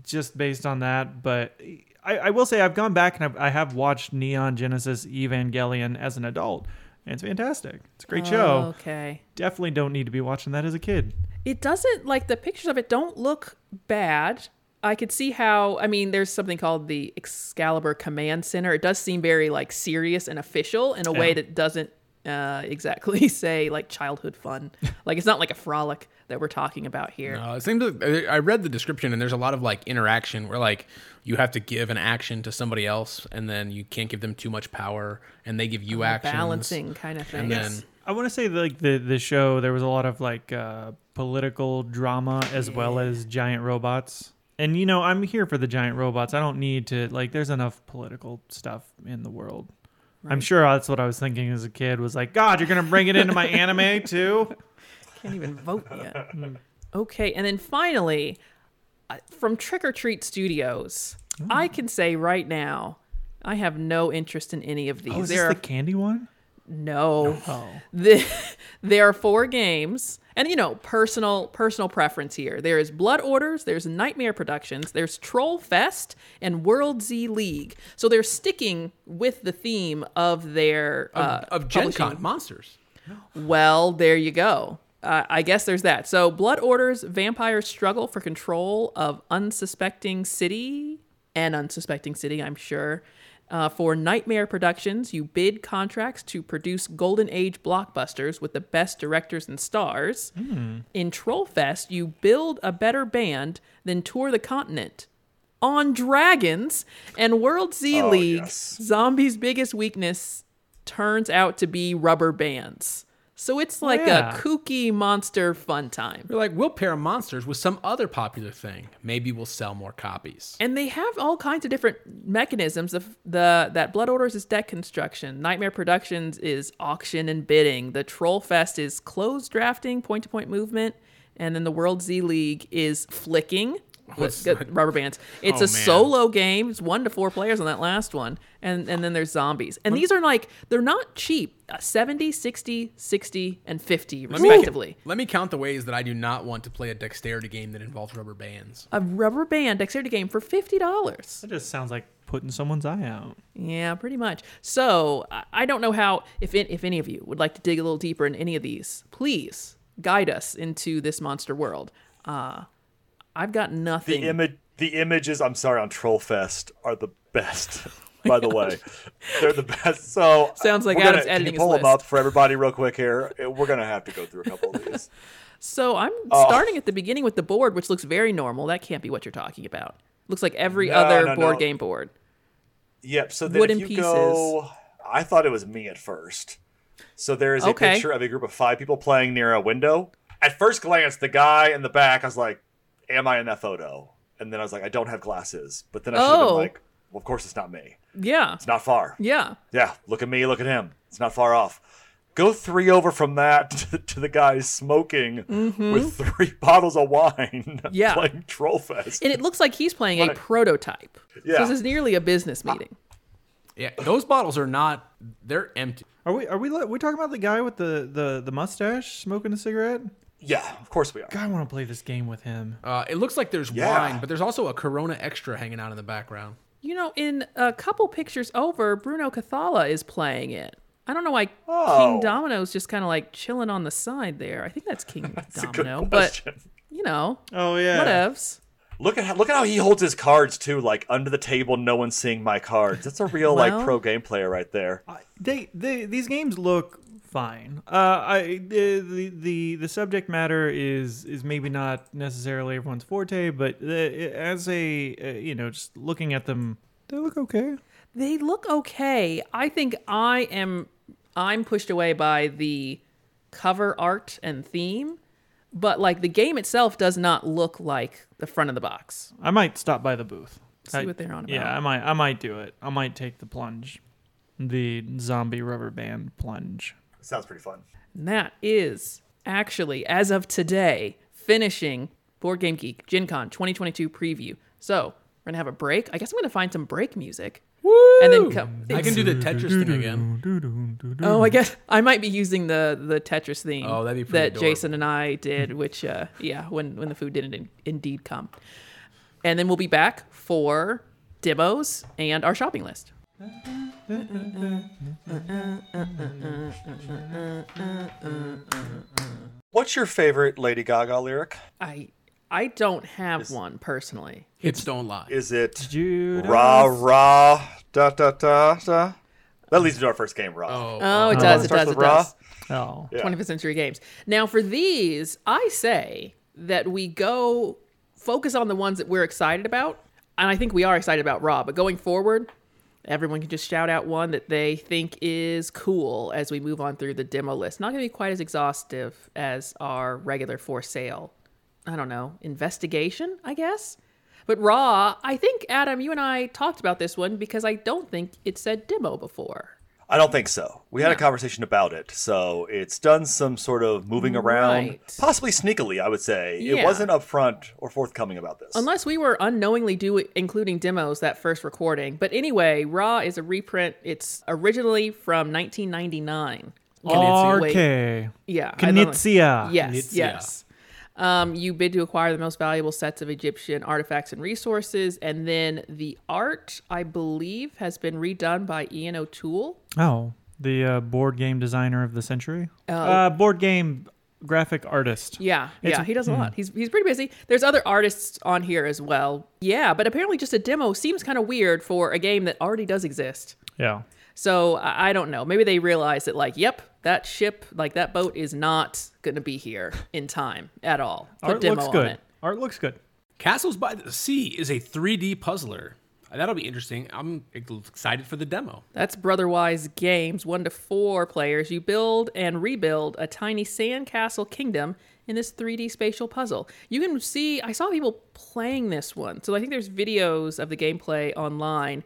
just based on that. But I, I will say I've gone back and I've, I have watched Neon Genesis Evangelion as an adult. And it's fantastic. It's a great show Okay. definitely don't need to be watching that as a kid. It doesn't like the pictures of it don't look bad. I could see how I mean there's something called the Excalibur Command Center. It does seem very like serious and official in a way that doesn't uh, exactly say like childhood fun. like it's not like a frolic that we're talking about here. Uh, it seems like, I read the description and there's a lot of like interaction where like you have to give an action to somebody else and then you can't give them too much power and they give you actions. Balancing kind of thing. And then I want to say like the the show there was a lot of like uh, political drama as well as giant robots. And you know, I'm here for the giant robots. I don't need to like there's enough political stuff in the world. I'm sure that's what I was thinking as a kid was like, God, you're gonna bring it into my anime too? Can't even vote yet. okay, and then finally, uh, from Trick or Treat Studios, I can say right now, I have no interest in any of these. Oh, is this there the candy one? No. The, there are four games, and you know, personal personal preference here. There is Blood Orders, there's Nightmare Productions, there's Troll Fest, and World Z League. So they're sticking with the theme of their uh, of Gen Con monsters. well, there you go. Uh, I guess there's that. So, Blood Orders, vampires struggle for control of unsuspecting city and unsuspecting city, I'm sure. Uh, for Nightmare Productions, you bid contracts to produce Golden Age blockbusters with the best directors and stars. In Trollfest, you build a better band than tour the continent on dragons. And World Z Oh, League, yes. Zombies' biggest weakness turns out to be rubber bands. So it's oh, like yeah. a kooky monster fun time. We're like, we'll pair monsters with some other popular thing. Maybe we'll sell more copies. And they have all kinds of different mechanisms. Of the that Blood Orders is deck construction. Nightmare Productions is auction and bidding. The Troll Fest is closed drafting, point to point movement, and then the World Z League is flicking. With it's- rubber bands. It's Oh, a man. solo game. It's one to four players on that last one. And and then there's zombies. And these are like they're not cheap. Uh, 70, 60, 60, and 50 Let me- respectively. Let me count the ways that I do not want to play a dexterity game that involves rubber bands. A rubber band dexterity game for fifty dollars. That just sounds like putting someone's eye out. Yeah, pretty much. So I- I don't know how if it, if any of you would like to dig a little deeper in any of these, please guide us into this monster world. Uh, I've got nothing. The image, the images. I'm sorry, on Trollfest are the best. By the way, they're the best. So Sounds like gonna- Adam's can editing his pull them list. up for everybody real quick here. We're gonna have to go through a couple of these. so I'm Oh. starting at the beginning with the board, which looks very normal. That can't be what you're talking about. Looks like every No, other no, board no. game board. Yep. So then Wooden if you go, I thought it was me at first. So there is a Okay. picture of a group of five people playing near a window. At first glance, the guy in the back, I was like, "Am I in that photo?" And then I was like, "I don't have glasses." But then I should have Oh. been like, "Well, of course it's not me. Yeah, It's not far." yeah. Yeah, look at me, look at him. It's not far off. Go three over from that to, to the guy smoking with three bottles of wine Mm-hmm. Yeah. playing Trollfest. And it looks like he's playing a prototype. Yeah. So this is nearly a business meeting. Yeah, those bottles are not. They're empty. Are we are we we talking about the guy with the the the mustache smoking a cigarette? Yeah, of course we are. God, I want to play this game with him. Uh, it looks like there's Yeah. wine, but there's also a Corona Extra hanging out in the background. You know, in a couple pictures over, Bruno Cathala is playing it. I don't know why King Oh. Domino's just kind of like chilling on the side there. I think that's King That's a good Domino, but you know, Oh yeah. whatevs. Look at how look at how he holds his cards too, like under the table, no one's seeing my cards. That's a real Well- like pro game player right there. They, they these games look fine. Uh, I the, the the the subject matter is is maybe not necessarily everyone's forte, but the, as a uh, you know just looking at them, they look okay. They look okay. I think I am I'm pushed away by the cover art and theme, but like the game itself does not look like the front of the box. I might stop by the booth. See I- what they're on about. Yeah, I might I might do it. I might take the plunge, the zombie rubber band plunge. Sounds pretty fun. And that is actually, as of today, finishing Board Game Geek Gen Con 2022 preview. So we're gonna have a break. I guess I'm gonna find some break music. And then come. I can do the Tetris thing again. Oh, I guess I might be using the the Tetris theme. Oh, that'd be pretty that adorable. Jason and I did, which uh, yeah, when when the food didn't in, indeed come. And then we'll be back for demos and our shopping list. What's your favorite Lady Gaga lyric? I I don't have one personally. Hips don't lie. Is it Judas. rah rah da da da da? That leads to our first game, Ra. Oh, Oh, it Uh, does. It starts does. It with Ra? does. Oh. Yeah. 25th Century Games. Now, for these, I say that we go focus on the ones that we're excited about. And I think we are excited about Ra, but going forward, everyone can just shout out one that they think is cool as we move on through the demo list. Not going to be quite as exhaustive as our regular for sale, I don't know, investigation, I guess. But Ra, I think, Adam, you and I talked about this one because I don't think it said demo before. I don't think so. We had a conversation about it, so it's done some sort of moving around, Right. possibly sneakily. I would say Yeah. it wasn't upfront or forthcoming about this. Unless we were unknowingly do including demos that first recording. But anyway, Ra is a reprint. It's originally from 1999. Wait, RK. Yeah. I don't. Knizia. Yes, Knizia. yes. Um, you bid to acquire the most valuable sets of Egyptian artifacts and resources, and then the art, I believe, has been redone by Ian O'Toole. Oh, the uh, board game designer of the century. Oh. Uh, board game graphic artist. Yeah, It's- yeah, he does a lot. He's he's pretty busy. There's other artists on here as well. Yeah, but apparently just a demo seems kind of weird for a game that already does exist. Yeah. So I, I don't know. Maybe they realize that like, yep, that ship, like that boat, is not going to be here in time at all. Put Art demo looks on good. it. Art looks good. Castles by the Sea is a 3D puzzler. That'll be interesting. I'm excited for the demo. That's Brotherwise Games, one to four players. You build and rebuild a tiny sandcastle kingdom in this 3D spatial puzzle. You can see, I saw people playing this one. So I think there's videos of the gameplay online.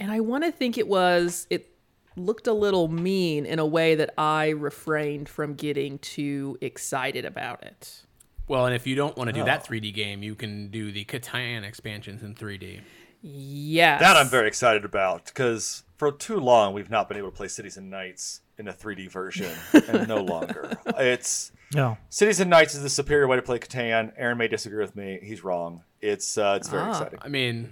And I want to think it was, it looked a little mean in a way that I refrained from getting too excited about it. Well, and if you don't want to do that 3D game, you can do the Catan expansions in 3D. Yes. that I'm very excited about because for too long we've not been able to play Cities and Knights in a 3D version, and no longer. It's No. Cities and Knights is the superior way to play Catan. Aaron may disagree with me. He's wrong. It's uh, it's very Ah. exciting. I mean,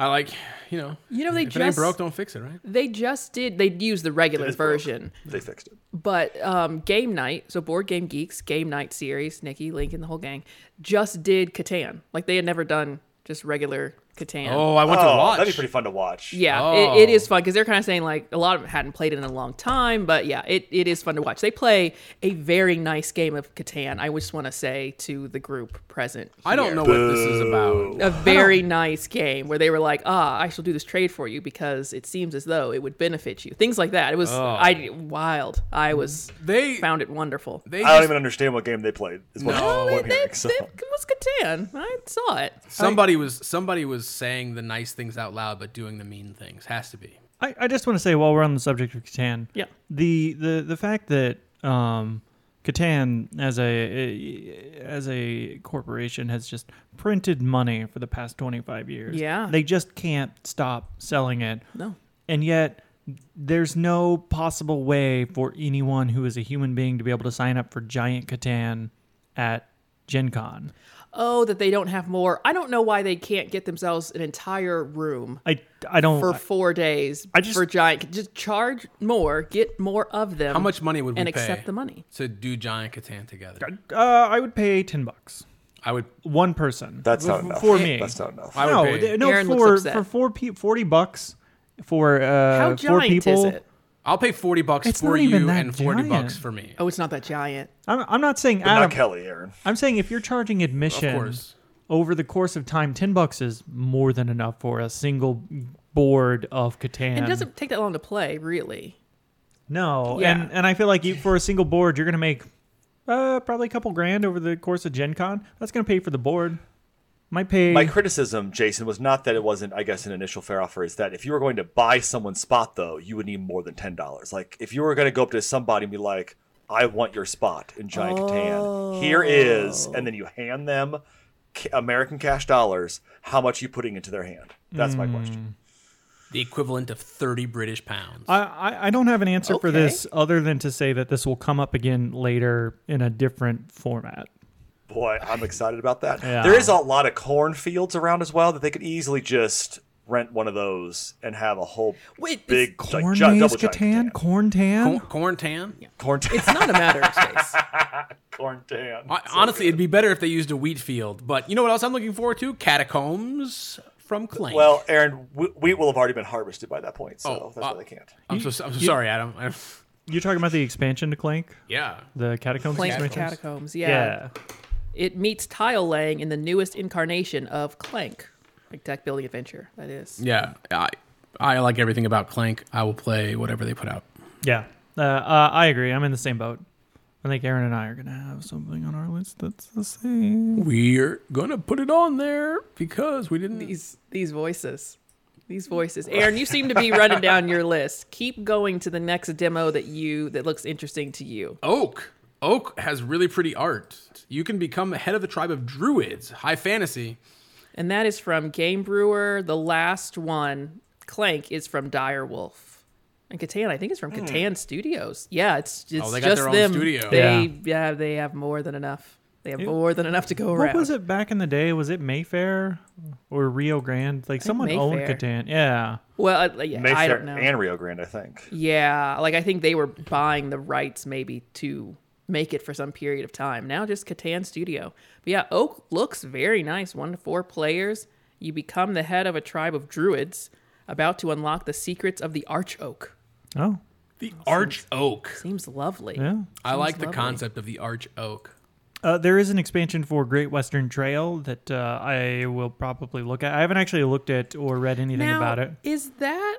I like, you know, You know, they if it ain't broke, don't fix it, right? They just did. They used the regular It is broke. version. They fixed it. But um, Game Night, so Board Game Geeks, Game Night series, Nikki, Lincoln, the whole gang, just did Catan. Like they had never done just regular Catan. Oh, I went to Oh, watch. that'd be pretty fun to watch. Yeah, Oh. it, it is fun because they're kind of saying like a lot of them hadn't played it in a long time, but yeah, it, it is fun to watch. They play a very nice game of Catan. I just want to say to the group present, I don't here. know what this is about. a very nice game where they were like, ah, I shall do this trade for you because it seems as though it would benefit you. Things like that. It was I wild. I was They found it wonderful. they I don't just, even understand what game they played. Is what, No. what I'm They- hearing, so. they- it was Catan. I saw it. somebody was somebody was saying the nice things out loud but doing the mean things. Has to be. I, I just want to say while we're on the subject of Catan, Yeah. the the the fact that um, Catan as a as a corporation has just printed money for the past 25 years. Yeah. They just can't stop selling it. No. And yet there's no possible way for anyone who is a human being to be able to sign up for Giant Catan at Gen Con. Oh, that they don't have more. I don't know why they can't get themselves an entire room I, I don't for four days I just- for giant. Just charge more, get more of them. How much money would we pay? and pay accept the money. to do Giant Catan together? uh, I would pay 10 bucks. I would. One person. That's not F- enough. For me. That's not enough. I would no, pay. th- no, Aaron for for four pe- 40 bucks for uh How four giant people. is it? I'll pay forty bucks It's for you and forty giant. bucks for me. Oh, it's not that giant. I'm, I'm not saying Adam. not Kelly, Aaron. I'm saying if you're charging Of admission course. over the course of time, 10 bucks is more than enough for a single board of Catan. And it doesn't take that long to play, really. No, Yeah. and and I feel like you, for a single board, you're gonna make uh, probably a couple grand over the course of Gen Con. That's gonna pay for the board. Might pay. My criticism, Jason, was not that it wasn't, I guess, an initial fair offer. Is that if you were going to buy someone's spot, though, you would need more than ten dollars. Like if you were going to go up to somebody and be like, "I want your spot in Giant Catan. Here is," oh. and then you hand them American cash dollars. How much you putting into their hand? That's my question. Mm. The equivalent of thirty British pounds. I, I, I don't have an answer for this other than to say that this will come up again later in a different format. Boy, I'm excited about that. Yeah. There is a lot of cornfields around as well that they could easily just rent one of those and have a whole Wait, big it's, like, Corn gi- maze double giant Catan, Catan. corn tan. Corn, corn tan. corn tan. it's not a matter of space. corn tan. I, So honestly, good. it'd be better if they used a wheat field. But you know what else I'm looking forward to? Catacombs from Clank. Well, Aaron, wheat will have already been harvested by that point, so Oh, that's uh, why they can't. I'm so I'm so sorry, Adam. I- You're talking about the expansion to Clank, yeah. the Catacombs Clank expansion. Catacombs. Yeah. Yeah. It meets tile laying in the newest incarnation of Clank, like deck building adventure. That is. Yeah. I I like everything about Clank. I will play whatever they put out. Yeah, uh, uh, I agree. I'm in the same boat. I think Aaron and I are gonna have something on our list that's the same. We're gonna put it on there because we didn't. These these voices. These voices. Aaron, you seem to be running down your list. Keep going to the next demo that you that looks interesting to you. Oak. Oak has really pretty art. You can become head of the tribe of druids. High fantasy. And that is from Game Brewer. The last one, Clank, is from Dire Wolf. And Catan, I think, is from Catan Studios. Yeah, it's, it's Oh, they got just their own them. studio. They Yeah. yeah. they have more than enough. They have more than enough to go around. What was it back in the day? Was it Mayfair or Rio Grande? Like someone owned Catan. Yeah. Well, uh, yeah, Mayfair I don't know. and Rio Grande, I think. Yeah, like I think they were buying the rights maybe to make it for some period of time. Now just Catan Studio. But yeah, Oak looks very nice. One to four players. You become the head of a tribe of druids about to unlock the secrets of the Arch Oak. Oh. The arch oak. Seems lovely. Yeah. I like the concept of the arch oak. Uh, there is an expansion for Great Western Trail that uh, I will probably look at. I haven't actually looked at or read anything Now, about it. is that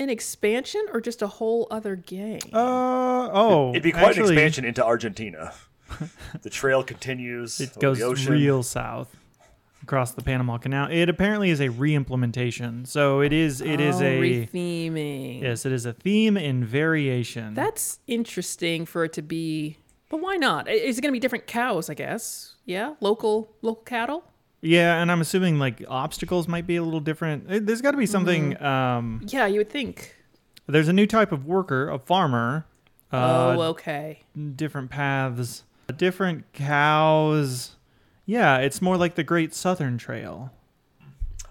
an expansion or just a whole other game? Uh oh, It'd be quite actually, an expansion into Argentina. the trail continues. It goes the ocean. real south across the Panama Canal. It apparently is a re-implementation, so it is. It is oh, a retheming. yes. It is a theme in variation. That's interesting for it to be. But why not? Is it going to be different cows? I guess. Yeah, local local cattle. Yeah, and I'm assuming like obstacles might be a little different. There's got to be something. Mm-hmm. Um, Yeah, you would think. there's a new type of worker, a farmer. Uh, oh, okay. different paths, different cows. Yeah, it's more like the Great Southern Trail.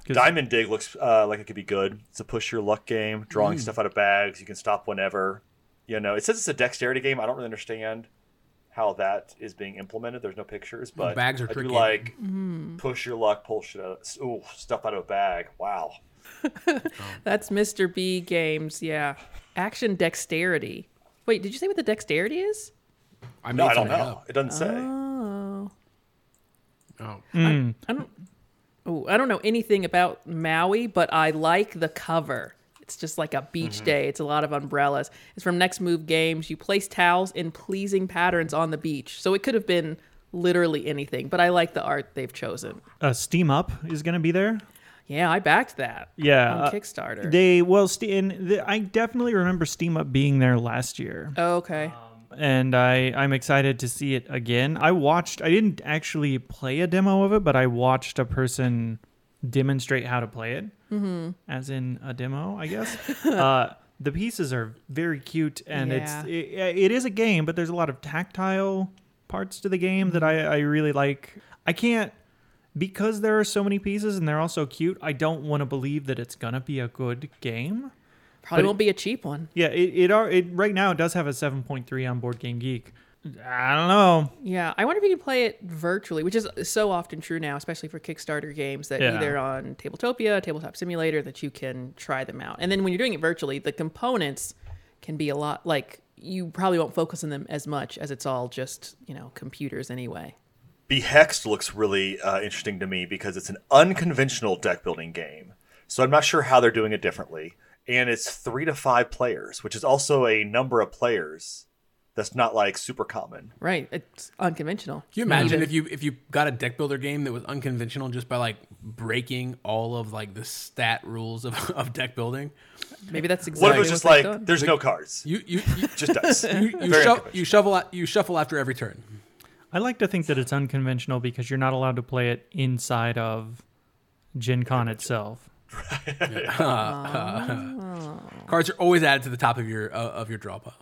Diamond Dig looks uh, like it could be good. It's a push your luck game, drawing Mm. stuff out of bags. You can stop whenever. You know, it says it's a dexterity game. I don't really understand how that is being implemented. There's no pictures, but bags are I do like Mm-hmm. push your luck, pull shit out. Ooh, stuff out of a bag. Wow. That's Mr. B Games. Yeah, action dexterity. Wait, did you say what the dexterity is? I No, I don't something know. up. It doesn't say. Oh, Oh. Mm. I don't. Oh, I don't know anything about Maui, but I like the cover. It's just like a beach Mm-hmm. day. It's a lot of umbrellas. It's from Next Move Games. You place towels in pleasing patterns on the beach. So it could have been literally anything, but I like the art they've chosen. Uh, Steam Up is going to be there. Yeah, I backed that. Yeah, on uh, Kickstarter. They well, and the, I definitely remember Steam Up being there last year, oh, okay. and I I'm excited to see it again. I watched. I didn't actually play a demo of it, but I watched a person demonstrate how to play it, mm-hmm. as in a demo, I guess. uh, the pieces are very cute, and Yeah. it's it, it is a game, but there's a lot of tactile parts to the game that I I really like. I can't because there are so many pieces and they're all so cute. I don't want to believe that it's gonna be a good game. Probably but won't be a cheap one. Yeah, it it, are, it right now it does have a 7.3 on Board Game Geek. I don't know. Yeah, I wonder if you can play it virtually, which is so often true now, especially for Kickstarter games that Yeah. either on Tabletopia, Tabletop Simulator, that you can try them out. And then when you're doing it virtually, the components can be a lot like you probably won't focus on them as much as it's all just you know computers anyway. Behexed looks really uh, interesting to me because it's an unconventional deck building game. So I'm not sure how they're doing it differently. And it's three to five players, which is also a number of players that's not like super common. Right, it's unconventional. Can you imagine if you if you got a deck builder game that was unconventional just by like breaking all of like the stat rules of, of deck building? Maybe that's What exactly if it was just like done. there's no cards, You you you, just dice? you, you, sho- you shovel a- you shuffle after every turn. I like to think that it's unconventional because you're not allowed to play it inside of Gen Con itself. Cards are always added to the top of your uh, of your draw pile.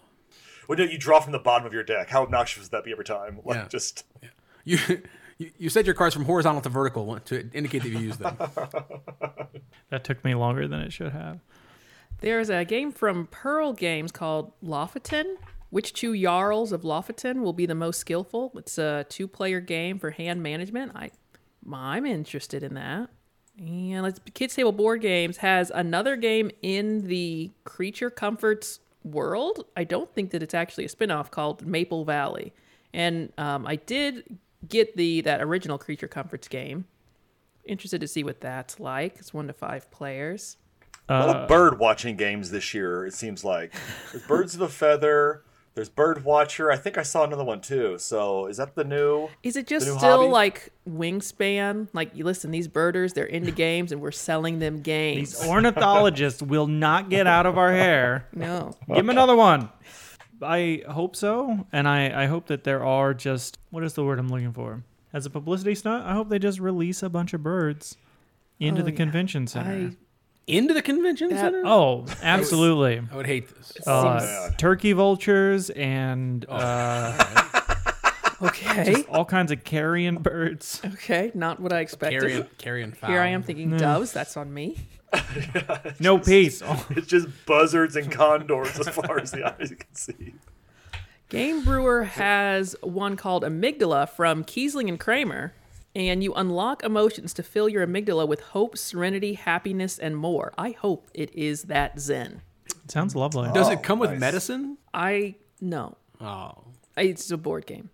Well, no, you draw from the bottom of your deck. How obnoxious would that be every time? Like, Yeah. just You, you you set your cards from horizontal to vertical to indicate that you use them. That took me longer than it should have. There's a game from Pearl Games called Lofoten. Which two Jarls of Lofoten will be the most skillful? It's a two-player game for hand management. I, I'm interested in that. And let's Kids Table Board Games has another game in the Creature Comforts world. I don't think that it's actually a spin-off called Maple Valley. And um, I did get the that original Creature Comforts game. Interested to see what that's like. It's one to five players. A lot of bird watching games this year. It seems like there's Birds of a Feather. There's Bird Watcher. I think I saw another one too. So is that the new? Is it just still hobby? like Wingspan? Like you listen, these birders, they're into games, and we're selling them games. These ornithologists will not get out of our hair. no, Give him another one. I hope so, and I, I hope that there are just what is the word I'm looking for? As a publicity stunt, I hope they just release a bunch of birds into Oh, the yeah. convention center. I Into the convention That- center? oh, absolutely. I would hate this. Uh, man. turkey vultures and uh, okay, all kinds of carrion birds. okay, not what I expected. Carrion, carrion fowl. Here I am thinking doves. That's on me. No peace. Oh, It's just buzzards and condors as far as the eyes can see. Game Brewer has one called Amygdala from Kiesling and Kramer, and you unlock emotions to fill your amygdala with hope, serenity, happiness, and more. I hope it is that Zen. sounds lovely. Does Oh, it come with nice. medicine? I no, Oh. it's a board game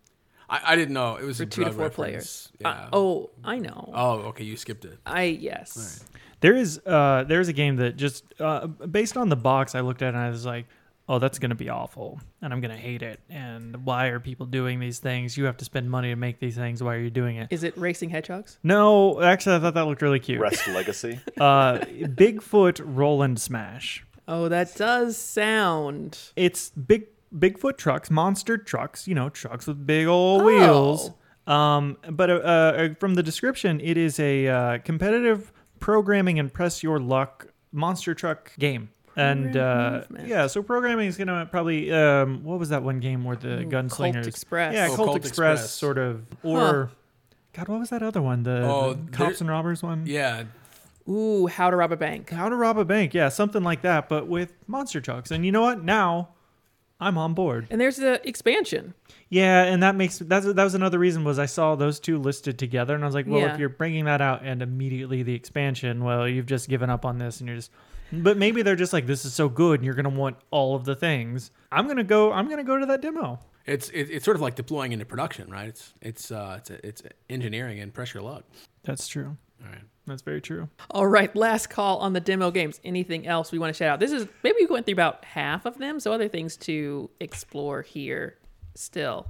I, I didn't know. It was for a two to four reference. players. Uh, Yeah. oh, I know. Oh, okay. You skipped it. I yes. There is uh there's a game that just uh based on the box I looked at and I was like, "Oh, that's going to be awful and I'm going to hate it." And why are people doing these things? You have to spend money to make these things. Why are you doing it? Is it racing hedgehogs? No, actually I thought that looked really cute. Rest Legacy. Uh Bigfoot Roland Smash. Oh, that does sound. It's big Bigfoot trucks, monster trucks, you know, trucks with big old Oh. wheels. Um, but uh, uh, from the description, it is a uh, competitive programming and press your luck monster truck game. And uh, yeah, so programming is gonna probably um, what was that one game where the Ooh, gunslingers? Colt Express. Yeah, Oh, Colt, Colt Express, Express. sort of. Or God, what was that other one? The, Oh, the there- cops and robbers one. Yeah. Ooh, how to rob a bank. How to rob a bank? Yeah, something like that, but with monster trucks. And you know what? Now I'm on board. And there's the expansion. Yeah, and that makes that's that was another reason was I saw those two listed together, and I was like, well, Yeah. if you're bringing that out and immediately the expansion, well, you've just given up on this, and you're just. But maybe they're just like, this is so good, and you're gonna want all of the things. I'm gonna go. I'm gonna go to that demo. It's it, it's sort of like deploying into production, right? It's it's uh it's it's engineering and pressure luck. That's true. All right. That's very true. All right, last call on the demo games. Anything else we want to shout out? This is maybe we went through about half of them, so other things to explore here still.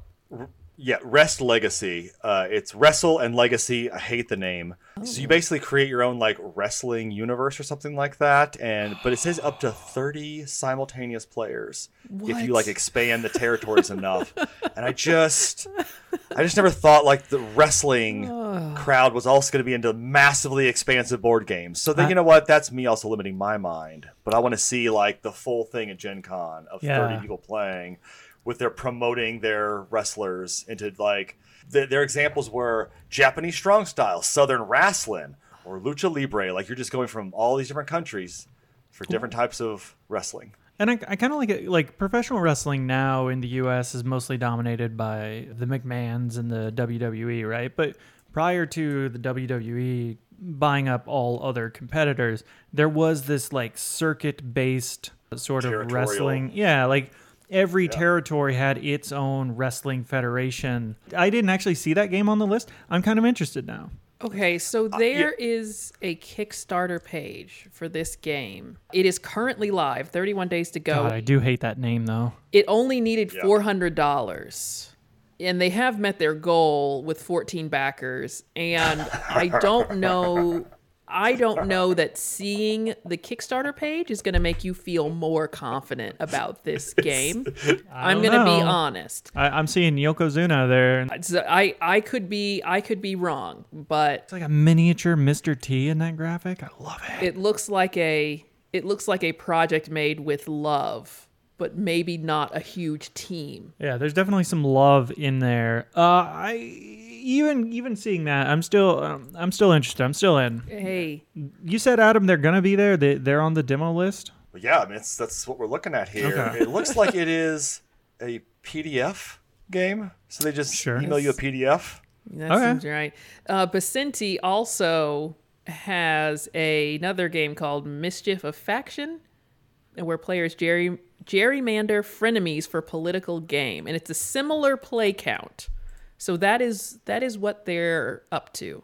Yeah, Rest Legacy. Uh, it's Wrestle and Legacy. I hate the name. So you basically create your own like wrestling universe or something like that, and but it says up to thirty simultaneous players if you like expand the territories enough. And I just, I just never thought like the wrestling crowd was also going to be into massively expansive board games. So then I- you know what? That's me also limiting my mind. But I want to see like the full thing at Gen Con of Yeah. thirty people playing with their promoting their wrestlers into like th- their examples were Japanese strong style, Southern wrestling, or lucha libre. Like you're just going from all these different countries for different types of wrestling. And I, I kind of like it. Like professional wrestling now in the U.S. is mostly dominated by the McMahons and the WWE, right? But prior to the WWE buying up all other competitors, there was this like circuit-based sort of wrestling. Yeah, like every territory had its own wrestling federation. I didn't actually see that game on the list. I'm kind of interested now. Okay, so uh, there is a Kickstarter page for this game. It is currently live, 31 days to go. God, I do hate that name though. It only needed Yeah. $400. And they have met their goal with 14 backers. And I don't know I don't know that seeing the Kickstarter page is going to make you feel more confident about this game. I'm going to be honest. I, I'm seeing Yokozuna there. I I could be I could be wrong, but It's like a miniature Mr. T in that graphic. I love it. it looks like a it looks like a project made with love, but maybe not a huge team. Yeah, there's definitely some love in there. Uh, I even even seeing that, I'm still um, I'm still interested. I'm still in. Hey, You said Adam, they're gonna be there. They they're on the demo list. But yeah, I mean, it's, that's what we're looking at here. Okay. It looks like it is a PDF game. So they just Sure. email you a PDF. that Okay. seems right. Uh, Bacenti also has a, another game called Mischief of Faction, where players gerry, gerrymander frenemies for political game, and it's a similar play count. So that is that is what they're up to.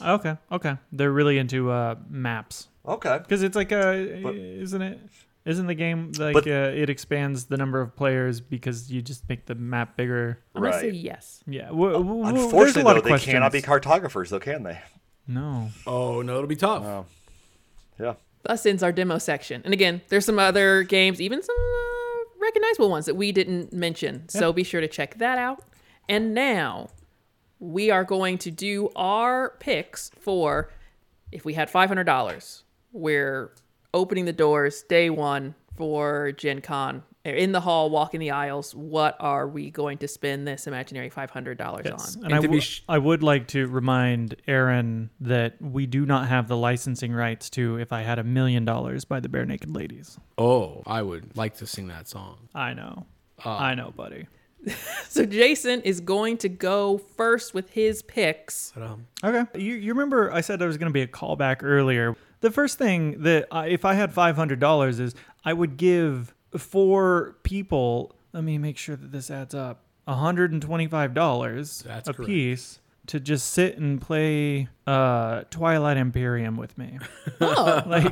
Okay, okay. They're really into uh, maps Okay. because it's like uh, isn't it? Isn't the game like But- uh, it expands the number of players because you just make the map bigger? I'm gonna say Right. yes. Yeah. W- w- w- a Unfortunately, lot though, of they cannot be cartographers, though, can they? No. Oh no, it'll be tough. Oh. Yeah. Thus ends our demo section. And again, there's some other games, even some uh, recognizable ones that we didn't mention. So be sure to check that out. And now we are going to do our picks for if we had $500, we're opening the doors day one for Gen Con. In the hall, walking the aisles, what are we going to spend this imaginary $500 Yes. on? And, And I, to sh- I would like to remind Aaron that we do not have the licensing rights to If I Had a Million Dollars by the Barenaked Ladies. Oh, I would like to sing that song. I know. Ah. I know, buddy. So Jason is going to go first with his picks. But, um, Okay. You, you remember I said there was going to be a callback earlier. The first thing that I, if I had $500 is I would give four people, let me make sure that this adds up, $125 That's a correct. piece to just sit and play uh, Twilight Imperium with me. Oh, Like,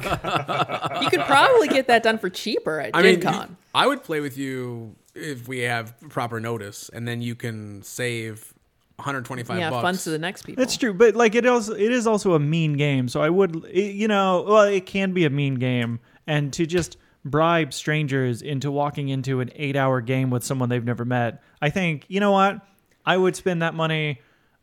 you could probably get that done for cheaper at I Gen mean, Con. I would play with you if we have proper notice, and then you can save 125 Yeah, bucks. funds to the next people. That's true, but like it also it is also a mean game. So I would, it, you know, well, it can be a mean game, and to just bribe strangers into walking into an eight-hour game with someone they've never met, I think you know what, I would spend that money.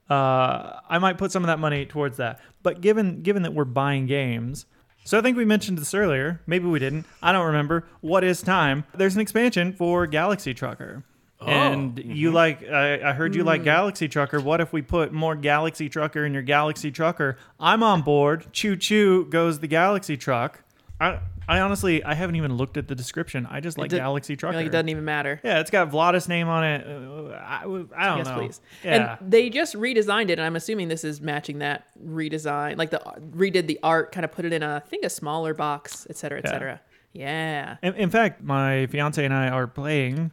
Uh, I might put some of that money towards that. But given given that we're buying games, so I think we mentioned this earlier. Maybe we didn't. I don't remember. What is time? There's an expansion for Galaxy Trucker. Oh. And you mm-hmm. like, I, I heard you like mm. Galaxy Trucker. What if we put more Galaxy Trucker in your Galaxy Trucker? I'm on board. Choo choo goes the Galaxy Truck. I, I honestly, I haven't even looked at the description. I just like did- Galaxy Trucker. Like it doesn't even matter. yeah, it's got Vlaada's name on it. Uh, I, I don't Yes, know. please. Yeah. And they just redesigned it, and I'm assuming this is matching that redesign. Like the redid the art, kind of put it in a, I think a smaller box, et cetera, et Yeah. cetera. Yeah. in, in fact, my fiance and I are playing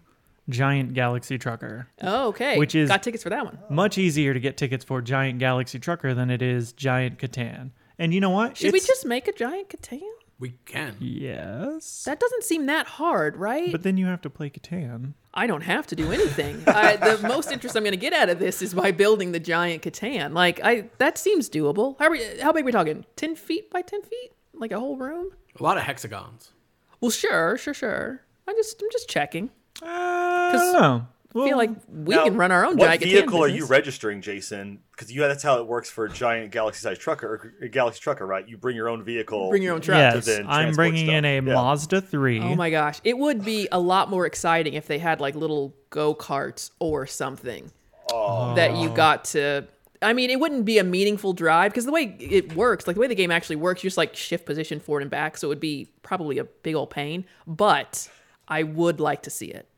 Giant Galaxy Trucker. Oh, okay. Which is- got tickets for that one. Much easier to get tickets for Giant Galaxy Trucker than it is Giant Catan. And you know what? Should we just make a giant Catan? We can. Yes. That doesn't seem that hard, right? But then you have to play Catan. I don't have to do anything. I, the most interest I'm going to get out of this is by building the giant Catan. Like I, that seems doable. How, are we, how big are we talking? Ten feet by ten feet? Like a whole room? A lot of hexagons. Well, sure, sure, sure. I just, I'm just checking. Uh, I don't know. I feel like we Now, can run our own What giant Catan vehicle are you registering, Jason? Because you that's how it works for a giant galaxy-sized trucker or a galaxy trucker, right? You bring your own vehicle. Bring your own truck. yes, I'm transport bringing in a Yeah. Mazda 3. Oh my gosh, it would be a lot more exciting if they had like little go karts or something oh. that you got to. I mean, it wouldn't be a meaningful drive because the way it works, like the way the game actually works, you just like shift position forward and back, so it would be probably a big old pain. But I would like to see it.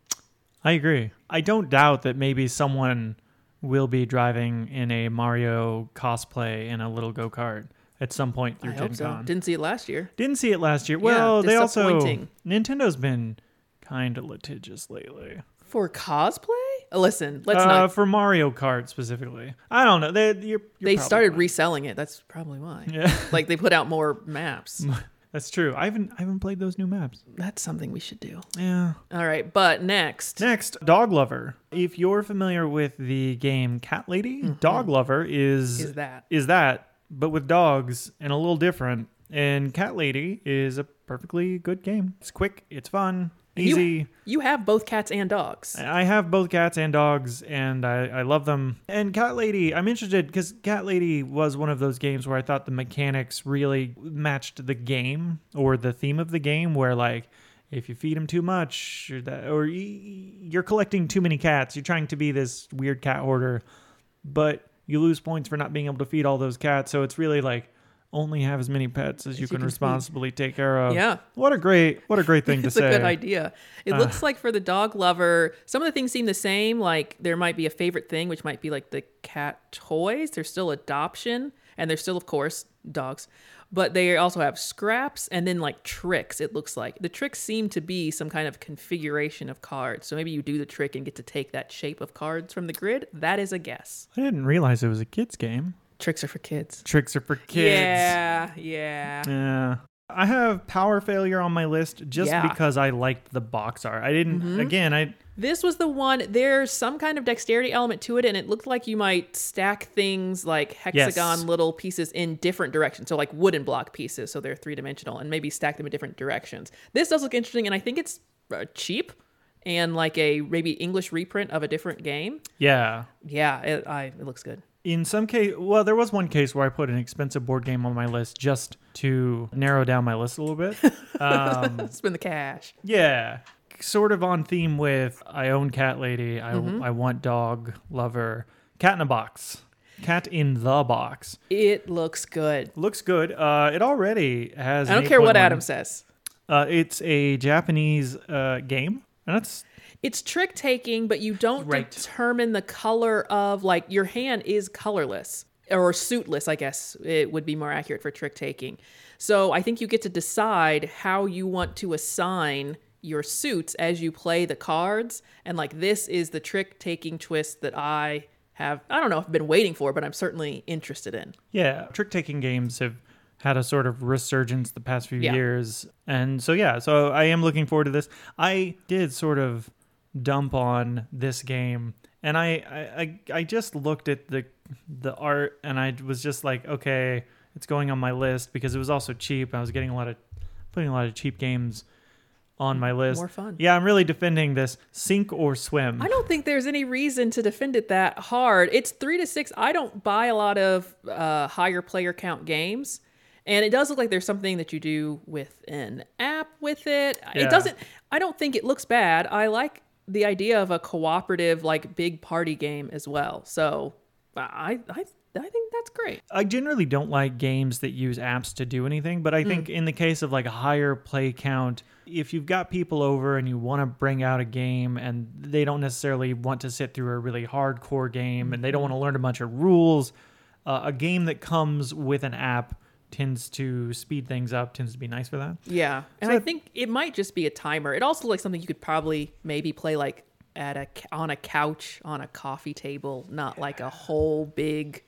I agree. I don't doubt that maybe someone will be driving in a Mario cosplay in a little go kart at some point through I hope Gen so. Con. Didn't see it last year. Didn't see it last year. Well, they also disappointing. Nintendo's been kind of litigious lately. For cosplay? Listen, let's Uh, not. for Mario Kart specifically. I don't know. They you're, you're They started right. reselling it. That's probably why. Yeah. Like they put out more maps. That's true. I haven't I haven't played those new maps. That's something we should do. Yeah. All right, but next. Next, Dog Lover. If you're familiar with the game Cat Lady, Dog Lover is Mm-hmm. Is that. is that, but with dogs and a little different. And Cat Lady is a perfectly good game. It's quick, it's fun, easy. You have both cats and dogs. I have both cats and dogs, and I, I love them. And Cat Lady, I'm interested because Cat Lady was one of those games where I thought the mechanics really matched the game or the theme of the game, where like if you feed them too much, or, that, or you're collecting too many cats, you're trying to be this weird cat hoarder, but you lose points for not being able to feed all those cats. So it's really like only have as many pets as you can can feed. responsibly take care of. Yeah. What a great, what a great thing to It's say. a good idea. Uh. It looks like for the dog lover, some of the things seem the same. Like there might be a favorite thing, which might be like the cat toys. There's still adoption, and there's still, of course, dogs. But they also have scraps and then like tricks, it looks like. The tricks seem to be some kind of configuration of cards. So maybe you do the trick and get to take that shape of cards from the grid. That is a guess. I didn't realize it was a kids game. Tricks are for kids. Tricks are for kids. Yeah, yeah. Yeah. I have power failure on my list just Yeah. because I liked the box art. I didn't again, I This was the one, there's some kind of dexterity element to it, and it looked like you might stack things like hexagon Yes. little pieces in different directions. So, like wooden block pieces, so they're three dimensional, and maybe stack them in different directions. This does look interesting, and I think it's uh, cheap and like a maybe English reprint of a different game. yeah. Yeah, it, I, it looks good. In some case, well, there was one case where I put an expensive board game on my list just to narrow down my list a little bit. Um, Spend the cash. yeah, sort of on theme with I own cat lady, I Mm-hmm. I want dog lover, cat in a box, cat in the box. It looks good. Looks good. Uh, it already has. I don't care what 8.1. Adam says. Uh, it's a Japanese uh, game, and that's It's trick taking, but you don't Right. determine the color of like your hand is colorless or suitless, I guess it would be more accurate for trick taking. So I think you get to decide how you want to assign your suits as you play the cards. And like this is the trick taking twist that I have I don't know if I've been waiting for, but I'm certainly interested in. Yeah, trick taking games have had a sort of resurgence the past few Yeah. years. And so, yeah, so I am looking forward to this. I did sort of dump on this game. And I, I, I, I just looked at the the art and I was just like, okay, it's going on my list because it was also cheap. I was getting a lot of putting a lot of cheap games on my list. More fun. Yeah, I'm really defending this sink or swim. I don't think there's any reason to defend it that hard. It's three to six. I don't buy a lot of uh, higher player count games. And it does look like there's something that you do with an app with it. Yeah. It doesn't, I don't think it looks bad. I like the idea of a cooperative, like big party game as well. So I, I, I think that's great. I generally don't like games that use apps to do anything, but I think in the case of like a higher play count, if you've got people over and you want to bring out a game and they don't necessarily want to sit through a really hardcore game and they don't want to learn a bunch of rules, uh, a game that comes with an app tends to speed things up, tends to be nice for that. Yeah, and So- I think it might just be a timer. It also looks like something you could probably maybe play like at a on a couch on a coffee table, not like a whole big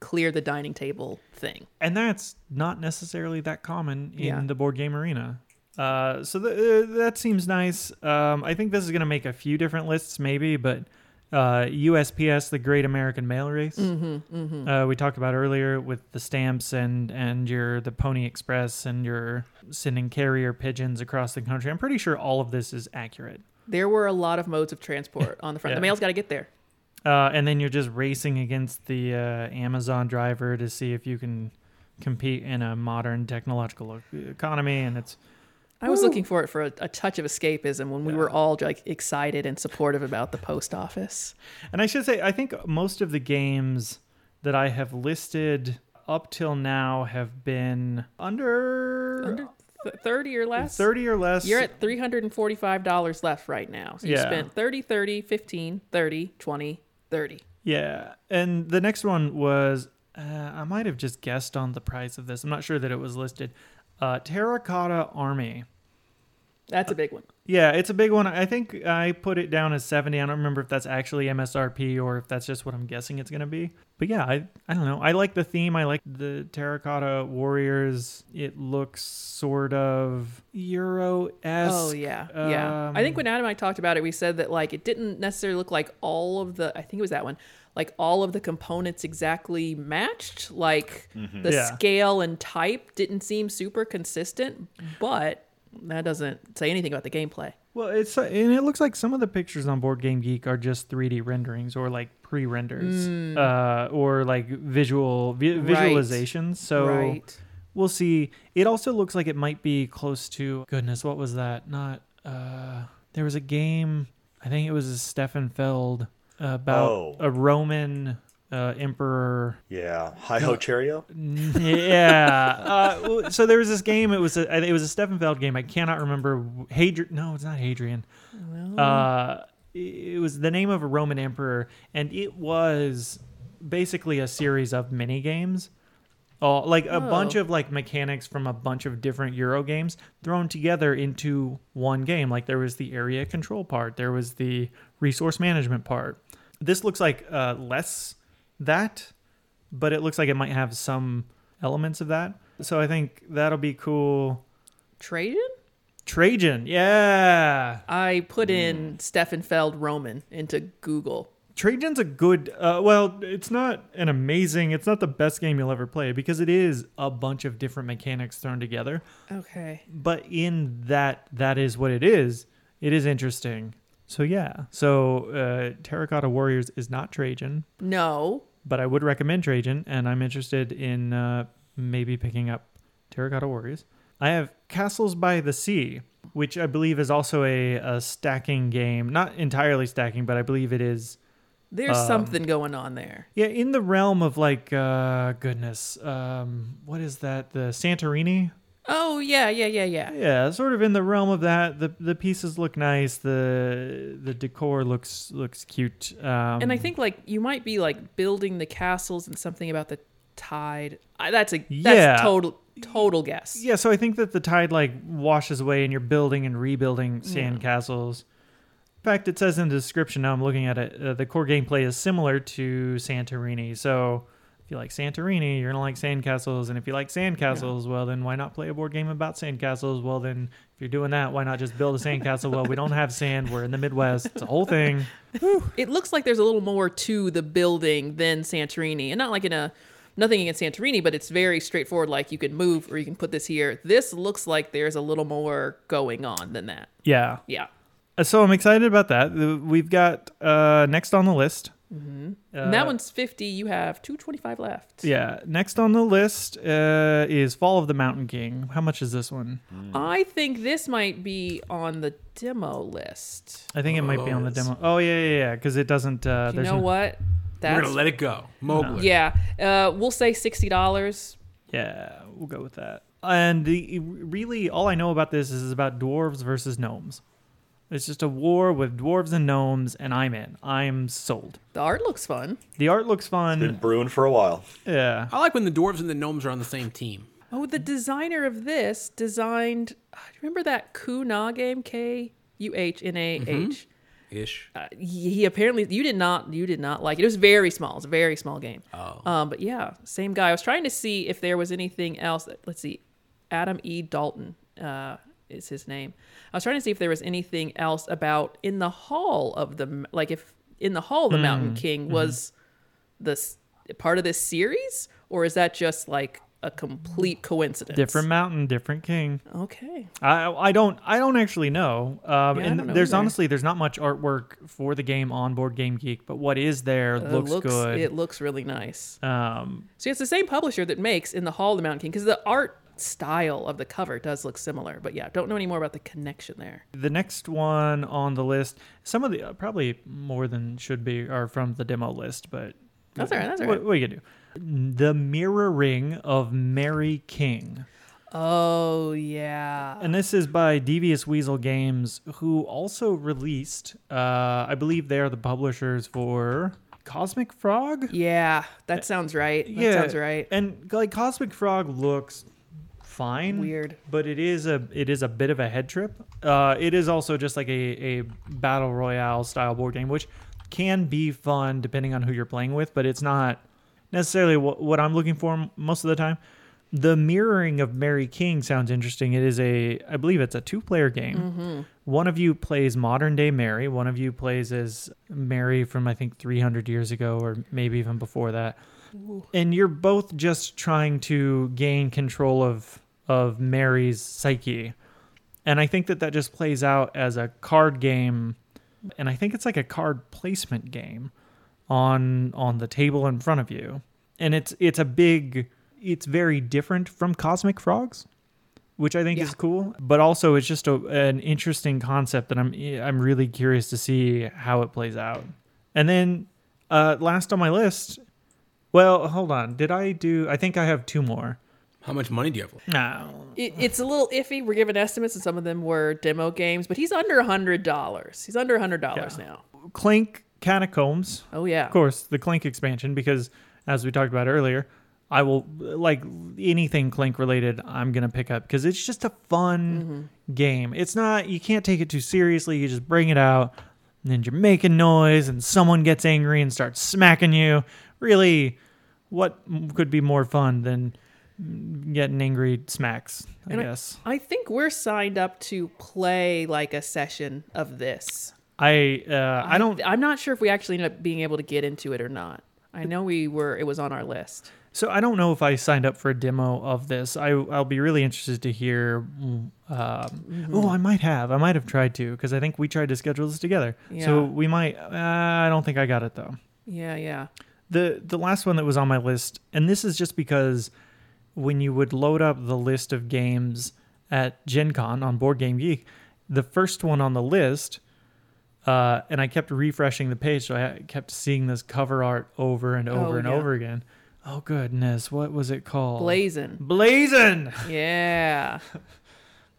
clear the dining table thing. and that's not necessarily that common in Yeah. the board game arena. Uh, so th- uh, that seems nice. Um, I think this is going to make a few different lists, maybe, but uh, USPS, the Great American Mail Race, Uh, we talked about earlier with the stamps and and your the Pony Express and your sending carrier pigeons across the country. I'm pretty sure all of this is accurate. There were a lot of modes of transport on the front. Yeah. The mail's got to get there. Uh, and then you're just racing against the uh, Amazon driver to see if you can compete in a modern technological economy. And it's I was looking for it for a, a touch of escapism when we were all like excited and supportive about the post office. and I should say I think most of the games that I have listed up till now have been under, Under th- 30 or less? 30 or less. You're at $345 left right now. So you Yeah. spent 30, 30, 15, 30, 20, 30. Yeah, and the next one was uh, I might have just guessed on the price of this. I'm not sure that it was listed. Uh, Terracotta Army. That's a big one. Yeah, it's a big one. I think I put it down as 70. I don't remember if that's actually MSRP or if that's just what I'm guessing it's going to be. But yeah, I I don't know. I like the theme. I like the Terracotta Warriors. It looks sort of Euro-esque. Oh yeah, yeah. I think Um, when Adam and I talked about it, we said that like it didn't necessarily look like all of the. I think it was that one. Like all of the components exactly matched. Like the Yeah. scale and type didn't seem super consistent, but that doesn't say anything about the gameplay. Well, it's uh, and it looks like some of the pictures on Board Game Geek are just 3D renderings or like pre-renders uh, or like visual vi-. Right. visualizations. So right. we'll see. It also looks like it might be close to goodness. What was that? Not uh, there was a game. I think it was a Stefan Feld about Oh. a Roman uh, emperor Yeah, hi ho Cheerio. yeah. Uh, so there was this game. It was a it was a Stefan Feld game. I cannot remember. Hadrian. No, it's not Hadrian. Uh, it was the name of a Roman emperor, and it was basically a series of mini games all like a Oh. bunch of like mechanics from a bunch of different Euro games thrown together into one game. Like there was the area control part, there was the resource management part. This looks like uh, less that, but it looks like it might have some elements of that. So I think that'll be cool. Trajan? Trajan, yeah. I put in Stefan Feld Roman into Google. Trajan's a good. Uh, well, it's not an amazing. It's not the best game you'll ever play because it is a bunch of different mechanics thrown together. Okay. But in that, that is what it is. It is interesting. So yeah. So uh, Terracotta Warriors is not Trajan, No. but I would recommend Trajan, and I'm interested in uh, maybe picking up Terracotta Warriors. I have Castles by the Sea, which I believe is also a, a stacking game. Not entirely stacking, but I believe it is. There's Um, something going on there. Yeah, in the realm of like, uh, goodness, um, what is that? The Santorini? Oh, yeah, yeah, yeah, yeah. Yeah, sort of in the realm of that. The the pieces look nice. The the decor looks looks cute. Um, And I think like you might be like building the castles and something about the tide. I, that's a that's Yeah. total total guess. yeah. So I think that the tide like washes away, and you're building and rebuilding sand castles. In fact, it says in the description. Now I'm looking at it. Uh, the core gameplay is similar to Santorini. So if you like Santorini, you're gonna like sandcastles, and if you like sandcastles, well then why not play a board game about sandcastles? Well then, if you're doing that, why not just build a sandcastle? well, we don't have sand. We're in the Midwest. It's a whole thing. It looks like there's a little more to the building than Santorini, and not like in a nothing against Santorini, but it's very straightforward. Like you can move or you can put this here. This looks like there's a little more going on than that. Yeah. Yeah. Uh, So I'm excited about that. We've got uh, next on the list. and Uh, that one's 50. You have 225 left. Yeah, next on the list uh, is Fall of the Mountain King. How much is this one? I think this might be on the demo list. I think it might be on the demo. Oh yeah, yeah, yeah. Because it doesn't. Uh, You there's know no- what? We're gonna let it go. Mowgli. yeah. Uh, we'll say sixty dollars. Yeah, we'll go with that. And the really, all I know about this is about dwarves versus gnomes. It's just a war with dwarves and gnomes, and I'm in. I'm sold. The art looks fun. The art looks fun. Been brewing for a while. Yeah. I like when the dwarves and the gnomes are on the same team. Oh, the designer of this designed. uh, Remember that Kuna game? K U H N A H. Ish. Uh, he he apparently you did not you did not like it. It was very small. It's a very small game. Oh. Um, but yeah, same guy. I was trying to see if there was anything else. Let's see, Adam E. Dalton uh, is his name. I was trying to see if there was anything else about in the hall of the like if in the hall of the Hmm. Mountain King was this part of this series or is that just like a complete coincidence? Different mountain, different king. Okay. I I don't I don't actually know. Um, I and know there's either. honestly there's not much artwork for the game on Board Game Geek, but what is there Uh, looks, good. It looks really nice. um, So it's the same publisher that makes in the Hall of the Mountain King because the art style of the cover does look similar. But yeah, don't know any more about the connection there. the next one on the list, some of the uh, probably more than should be are from the demo list, but That's all right. That's all what, right. what are you gonna do? The mirroring of Mary King. Oh yeah. And this is by Devious Weasel Games, who also released, uh, I believe they are the publishers for Cosmic Frog. Yeah, that sounds right. That yeah, sounds right. And like Cosmic Frog looks fine, Weird. but it is a it is a bit of a head trip. Uh, it is also just like a a battle royale style board game, which can be fun depending on who you're playing with, but it's not necessarily what, what I'm looking for most of the time. The mirroring of Mary King sounds interesting. It is a, I believe it's a two player game. One of you plays modern day Mary. One of you plays as Mary from, I think, 300 years ago or maybe even before that. And you're both just trying to gain control of, of Mary's psyche. And I think that that just plays out as a card game. And I think it's like a card placement game on on the table in front of you and it's it's a big it's very different from cosmic frogs which i think Yeah. is cool but also it's just a, an interesting concept that i'm i'm really curious to see how it plays out and then uh last on my list well hold on did i do i think i have two more How much money do you have? no It, it's a little iffy. We're given estimates, and some of them were demo games, but he's under a hundred dollars. He's under a hundred dollars Yeah. now. clank catacombs Oh yeah. of course the clank expansion because as we talked about earlier I will like anything Clank related. I'm gonna pick up because it's just a fun mm-hmm. game. It's not you can't take it too seriously. You just bring it out, and then you're making noise, and someone gets angry and starts smacking you. Really, what could be more fun than getting angry smacks? I And guess. I think we're signed up to play like a session of this. I uh, I don't I'm not sure if we actually end up being able to get into it or not. I know we were. It was on our list. So I don't know if I signed up for a demo of this. I I'll be really interested to hear. Um, Oh, I might have. I might have tried to because I think we tried to schedule this together. So we might. Uh, I don't think I got it though. Yeah, yeah. The the last one that was on my list, and this is just because when you would load up the list of games at Gen Con on Board Game Geek, the first one on the list, uh, and I kept refreshing the page, so I kept seeing this cover art over and over Oh, and yeah. over again. Oh goodness, what was it called? Blazon. Blazon. Yeah.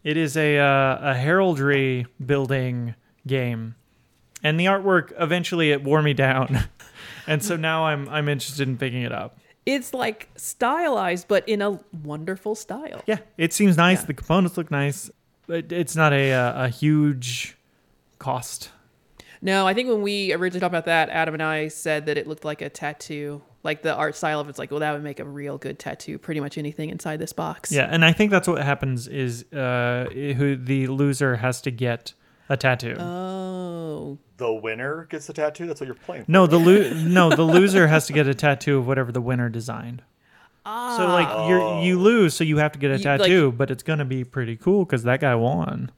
It is a uh, a heraldry building game, and the artwork eventually it wore me down, and so now I'm I'm interested in picking it up. It's like stylized, but in a wonderful style. Yeah, it seems nice. Yeah. The components look nice, but it's not a uh, a huge cost. No, I think when we originally talked about that, Adam and I said that it looked like a tattoo. Like the art style of it's like, well, that would make a real good tattoo. Pretty much anything inside this box. Yeah, and I think that's what happens is uh, who the loser has to get a tattoo. Oh. The winner gets the tattoo. That's what you're playing. no, the lo- no the loser has to get a tattoo of whatever the winner designed. So like you you lose, so you have to get a Ah. You- like- tattoo, but it's gonna be pretty cool because that guy won.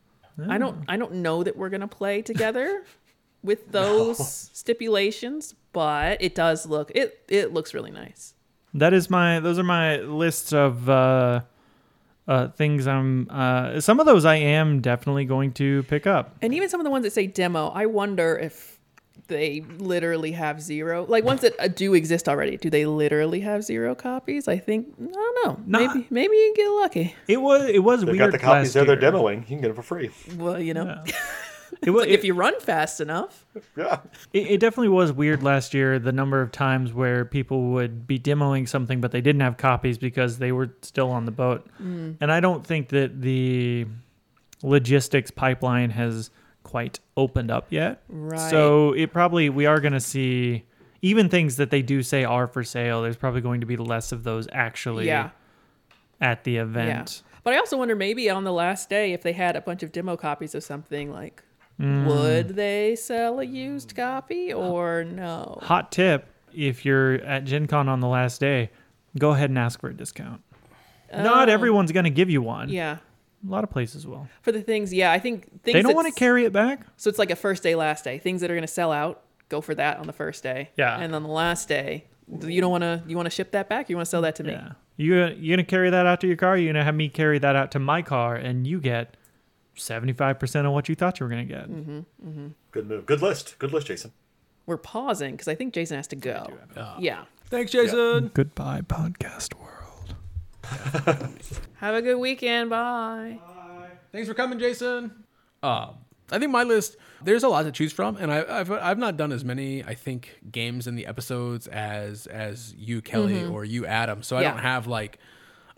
I don't I don't know that we're gonna play together with those stipulations, but it does look it it looks really nice. That is my those are my lists of uh, uh, things I'm. Uh, some of those I am definitely going to pick up. And even some of the ones that say demo, I wonder if they literally have zero. Like ones that uh, do exist already, do they literally have zero copies? I think I don't know. Nah. Maybe maybe you can get lucky. It was it was They've weird. got the copies there. They're demoing. You can get them for free. Well, you know, It was if you run fast enough. Yeah. It, it definitely was weird last year. The number of times where people would be demoing something, but they didn't have copies because they were still on the boat. Mm. And I don't think that the logistics pipeline has quite opened up yet. Right. So it probably we are going to see even things that they do say are for sale. There's probably going to be less of those actually Yeah. at the Yeah. event. But I also wonder maybe on the last day if they had a bunch of demo copies of something like Mm. would they sell a used copy or no? Hot tip: If you're at Gen Con on the last day, go ahead and ask for a discount. Not Oh. everyone's going to give you one. Yeah. A lot of places will. For the things, yeah, I think things They don't want to carry it back. So it's like a first day, last day. Things that are going to sell out, go for that on the first day. Yeah. And on the last day, you don't want to. You want to ship that back. You want to sell that to me. Yeah. You you gonna carry that out to your car? You're gonna have me carry that out to my car, and you get seventy five percent of what you thought you were gonna get. Mm-hmm. Good move. Good list. Good list, Jason. We're pausing because I think Jason has to go. Yeah. Thanks, Jason. Goodbye, podcast world. Have a good weekend. Bye. Bye. Thanks for coming, Jason. Uh, I think my list. There's a lot to choose from, and I, I've I've not done as many I think games in the episodes as as you Kelly or you Adam, so I Yeah. don't have like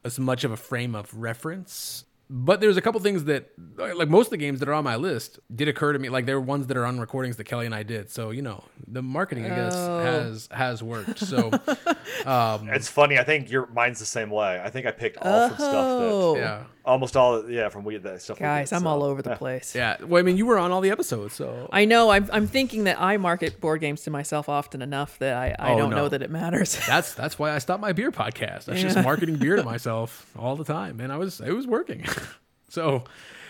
as much of a frame of reference. But there's a couple things that like most of the games that are on my list did occur to me. Like there are ones that are on recordings that Kelly and I did. So you know the marketing I guess Oh. has has worked. So um, It's funny. I think your mine's the same way. I think I picked all from stuff Oh. that yeah, almost all yeah from we that stuff. we Guys, did, I'm so, all over the yeah. place. yeah. Well, I mean, you were on all the episodes, so I know. I'm, I'm thinking that I market board games to myself often enough that I, I Oh, don't no. know that it matters. That's that's why I stopped my beer podcast. I was just marketing beer to myself all the time, and I was it was working. so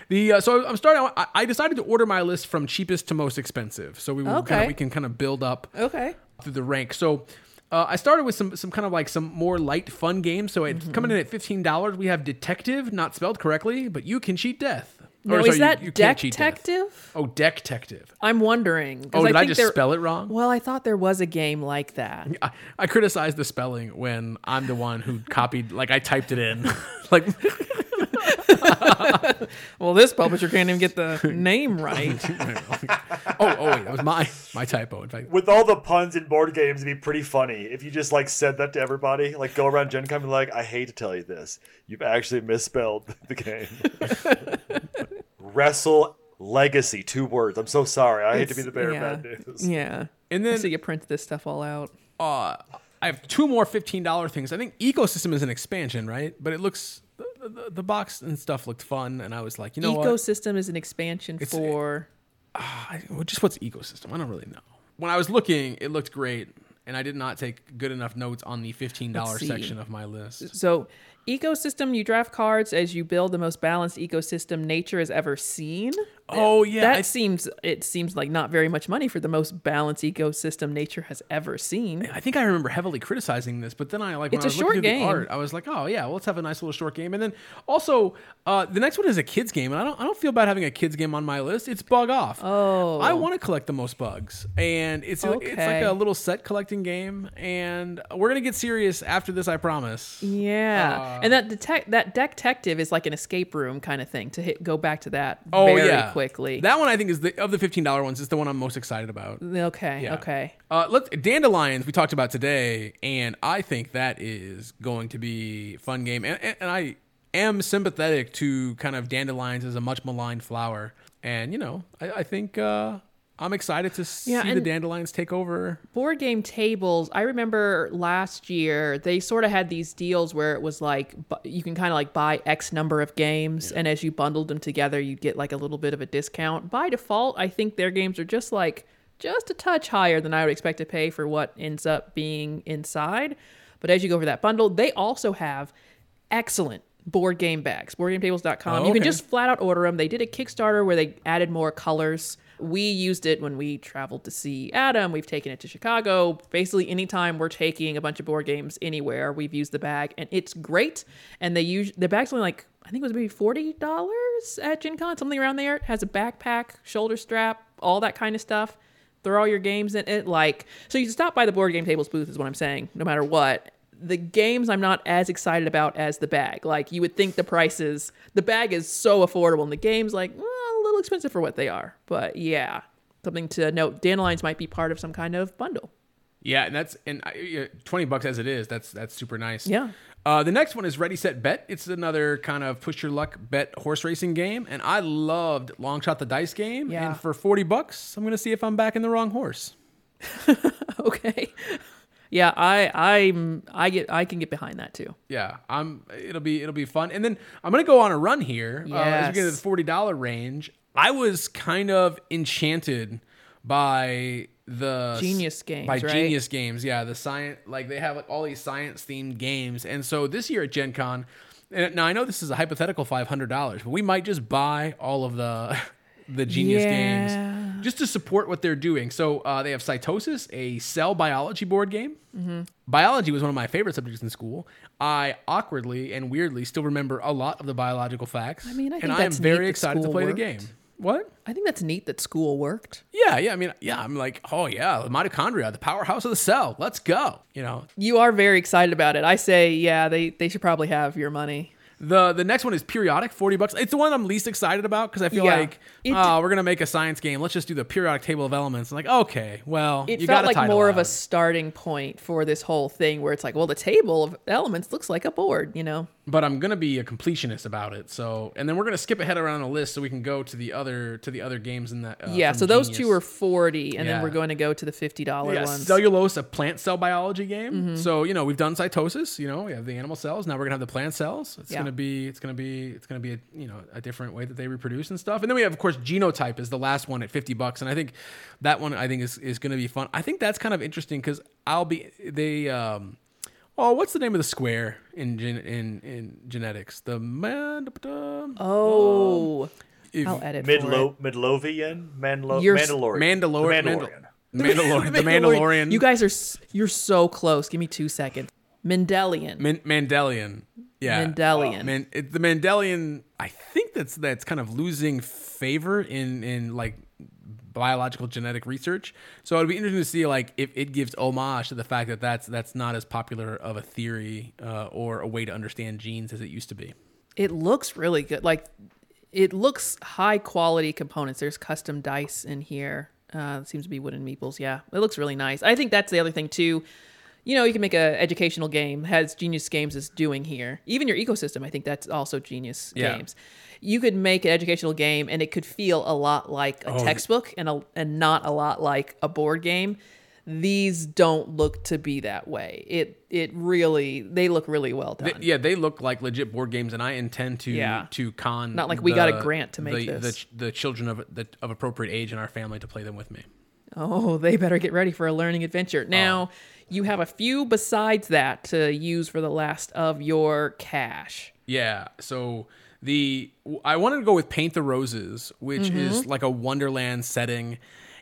the uh, so I'm starting. I, I decided to order my list from cheapest to most expensive, so we will Okay. kinda, we can kind of build up okay. through the rank. So. Uh, I started with some some kind of like some more light fun games. So it's Mm-hmm. coming in at fifteen dollars. We have Detective, not spelled correctly, but you can cheat death. Now, Or, is sorry, that you can't detective? Oh, Deck Detective. I'm wondering. Oh, did I, think just there- spell it wrong? Well, I thought there was a game like that. I, I criticize the spelling when I'm the one who copied, like I typed it in. like well, this publisher can't even get the name right. oh, oh wait, that was my my typo. In fact, With all the puns in board games, it'd be pretty funny if you just like said that to everybody. Like go around Gen Con and be like, I hate to tell you this. You've actually misspelled the game. Wrestle Legacy, two words. I'm so sorry. I hate to be the bearer yeah. of bad news. Yeah. And then- so you print this stuff all out. uh, I have two more fifteen dollar things. I think ecosystem is an expansion, right? But it looks the, the, the box and stuff looked fun, and I was like, you know? Ecosystem is an expansion It's- for. Ah, I, well, just what's ecosystem? I don't really know. When I was looking, it looked great, and I did not take good enough notes on the fifteen dollar section of my list. So, ecosystem, you draft cards as you build the most balanced ecosystem nature has ever seen. Oh yeah, that I- seems it seems like not very much money for the most balanced ecosystem nature has ever seen. I think I remember heavily criticizing this, but then I like when It's I a was short game. the art, I was like, oh yeah, well let's have a nice little short game. And then also uh, the next one is a kids game, and I don't I don't feel bad having a kids game on my list. It's bug off. Oh. I want to collect the most bugs, and it's it's like a little set collecting game, and we're gonna get serious after this, I promise. Yeah, Uh, and that detect that detective is like an escape room kind of thing to hit go back to that Oh very yeah, quickly. That one I think is the of the fifteen dollar ones is the one I'm most excited about. okay, Yeah. okay. Uh, let's dandelions we talked about today, and I think that is going to be a fun game. And, and, and I am sympathetic to kind of dandelions as a much maligned flower. And you know, I, I think uh, I'm excited to see Yeah, the dandelions take over. board game tables i remember last year they sort of had these deals where it was like you can kind of like buy x number of games and as you bundled them together you'd get like a little bit of a discount. By default i think their games are just like just a touch higher than i would expect to pay for what ends up being inside. But as you go for that bundle they also have excellent board game bags. Boardgametables.com Oh, you can just flat out order them they did a kickstarter where they added more colors we used it when we traveled to see adam. We've taken it to chicago. Basically anytime we're taking a bunch of board games anywhere we've used the bag and it's great. And they use the bag's only like i think it was maybe $40 at gen con something around there. It has a backpack shoulder strap all that kind of stuff. Throw all your games in it like so you stop by the board game tables booth is what i'm saying no matter what the games i'm not as excited about as the bag like you would think the prices the bag is so affordable and the games like well, a little expensive for what they are but yeah something to note dandelions might be part of some kind of bundle Yeah, and that's and yeah, twenty bucks as it is. That's that's super nice. Yeah. Uh, the next one is Ready Set Bet. It's another kind of push your luck bet horse racing game, and I loved Long Shot the Dice game. Yeah. And for forty bucks, I'm gonna see if I'm backing the wrong horse. okay yeah i i'm i get i can get behind that too Yeah, I'm. It'll be it'll be fun, and then I'm gonna go on a run here uh, as we get to the forty dollar range. I was kind of enchanted by the Genius Games, by right? Genius Games. Yeah, the science like they have like all these science themed games, and so this year at Gen Con. And now I know this is a hypothetical five hundred dollars, but we might just buy all of the the Genius Yeah. games just to support what they're doing. So uh, they have Cytosis, a cell biology board game. Mm-hmm. Biology was one of my favorite subjects in school. I awkwardly and weirdly still remember a lot of the biological facts. I mean, I and I am very excited to play worked. the game. What? i think that's neat that school worked Yeah, yeah. I mean, yeah. I'm like, oh yeah, the mitochondria, the powerhouse of the cell. Let's go. You know, you are very excited about it i say yeah they they should probably have your money The the next one is periodic, forty bucks. It's the one I'm least excited about because I feel Yeah. like It- oh, we're gonna make a science game. Let's just do the periodic table of elements. I'm like, okay, well, it you felt got like title more of a starting point for this whole thing where it's like well the table of elements looks like a board you know but I'm gonna be a completionist about it. So, and then we're gonna skip ahead around the list so we can go to the other to the other games in that. Uh, yeah so those Genius. two are 40 and Yeah. then we're going to go to the $50 Yeah, ones cellulose, a plant cell biology game. Mm-hmm. So you know we've done cytosis. You know we have the animal cells. Now we're gonna have the plant cells. It's Yeah. gonna be it's gonna be it's gonna be a you know a different way that they reproduce and stuff. And then we have of course genotype is the last one at fifty bucks, and I think that one I think is is gonna be fun. I think that's kind of interesting because I'll be they um. Oh, what's the name of the square in gen, in in genetics? The man. oh um, if- i'll edit for it. Midlo- Midlovian? Manlo- You're s- Mandalorian. Mandalor- The Mandal- Mandalorian. Mandalorian. the Mandalorian. you guys are s- you're so close give me two seconds mendelian Man- Mandelian. Yeah. Mendelian. Man- it, the Mandelian, I think that's that's kind of losing favor in in like biological genetic research. So it'd be interesting to see like if it gives homage to the fact that that's that's not as popular of a theory uh, or a way to understand genes as it used to be. It looks really good. Like it looks high quality components. There's custom dice in here. Uh, seems to be wooden meeples. Yeah, it looks really nice. I think that's the other thing too. You know, you can make a educational game. Has Genius Games is doing here. Even your ecosystem, I think that's also Genius Yeah. Games. You could make an educational game, and it could feel a lot like a Oh, textbook, and a, and not a lot like a board game. These don't look to be that way. It it really they look really well done. Th- yeah, they look like legit board games, and I intend to Yeah. to con. Not like we got a grant to make the, this. The, the children of the, of appropriate age in our family to play them with me. Oh, they better get ready for a learning adventure. Now, oh. You have a few besides that to use for the last of your cash. Yeah. So the I wanted to go with Paint the Roses, which Mm-hmm. is like a Wonderland setting.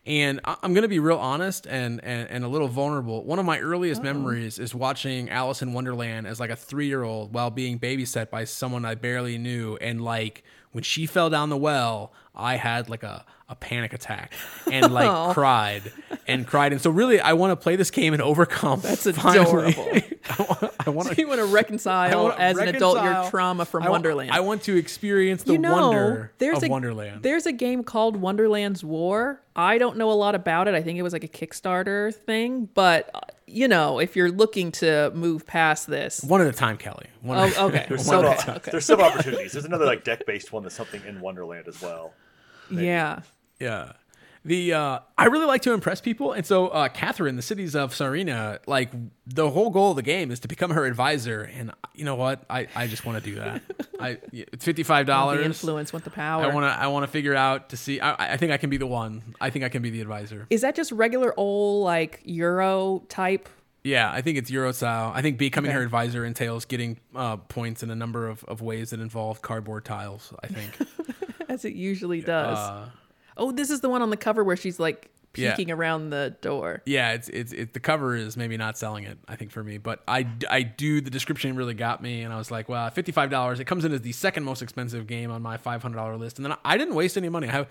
And I'm going to be real honest and, and, and a little vulnerable. One of my earliest memories is watching Alice in Wonderland as like a three year old while being babysat by someone I barely knew. And like when she fell down the well, I had like a, a panic attack and like cried and cried. And so really, I want to play this game and overcome. That's finally- adorable. I want So to you want to reconcile wanna as an adult your trauma from I wa- Wonderland. I want to experience the you know, wonder there's of a Wonderland. there's a game called Wonderland's War. I don't know a lot about it. I think it was like a Kickstarter thing, but uh, you know, if you're looking to move past this, One at a time, Kelly. One oh, okay, There's okay, several. okay. There's several opportunities. There's another like deck based one that's something in Wonderland as well. Yeah. Yeah. The uh, I really like to impress people, and so uh, Catherine, the cities of Tsarina, like the whole goal of the game is to become her advisor. And you know what? I, I just want to do that. I it's fifty five dollars. influence, want the power. I want to I want to figure out to see. I, I think I can be the one. I think I can be the advisor. Is that just regular old like Euro type? Yeah, I think it's Euro style. I think becoming Okay. her advisor entails getting uh, points in a number of, of ways that involve cardboard tiles. I think. As it usually does. uh, oh, this is the one on the cover where she's like Yeah. peeking around the door. Yeah, it's it's it, the cover is maybe not selling it. I think for me, but I, I do the description really got me, and I was like, well, fifty five dollars. It comes in as the second most expensive game on my five hundred dollar list, and then I didn't waste any money. I have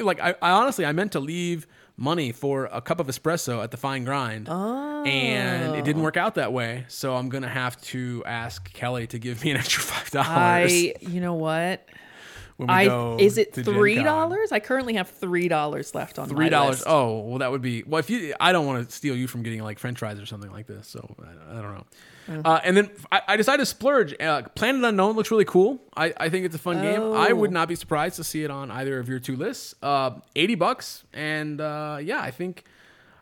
like I, I honestly I meant to leave money for a cup of espresso at the Fine Grind, and it didn't oh. work out that way. So I'm gonna have to ask Kelly to give me an extra five dollars. I, you know what? When we I go is it three dollars? I currently have three dollars left on Three dollars. Oh, well, that would be. Well, if you, I don't want to steal you from getting like French fries or something like this. So I, I don't know. Uh, and then I, I decided to splurge. Uh, Planet Unknown looks really cool. I, I think it's a fun game. I would Oh. not be surprised to see it on either of your two lists. Uh, Eighty bucks, and uh, yeah, I think,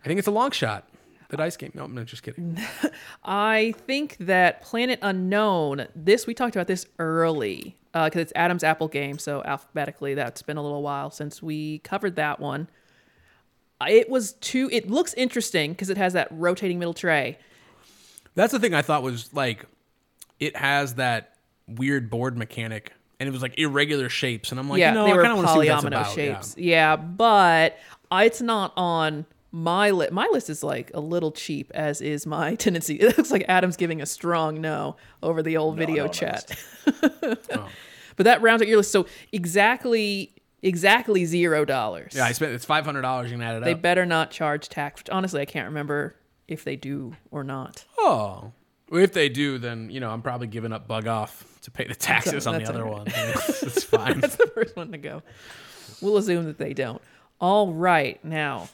I think it's a long shot. The dice game. No, I'm just kidding. I think that Planet Unknown. This we talked about this early uh, because it's Adam's Apple game. So alphabetically, that's been a little while since we covered that one. It was too. It looks interesting because it has that rotating middle tray. That's the thing I thought was like, it has that weird board mechanic, and it was like irregular shapes, and I'm like, yeah, you know, they were kind of want to see what that's polyomino about. Yeah. shapes. Yeah. but it's not on my list. My list is like a little cheap, as is my tendency. It looks like Adam's giving a strong no over the old video no, no, chat. Oh. But that rounds out your list. So exactly, exactly zero dollars. Yeah, I spent it's five hundred dollars. You can add it up. They up. better not charge tax. Honestly, I can't remember if they do or not. Oh, if they do, then you know I'm probably giving up bug off to pay the taxes on the other all one. It's, it's fine. That's the first one to go. We'll assume that they don't. All right, now.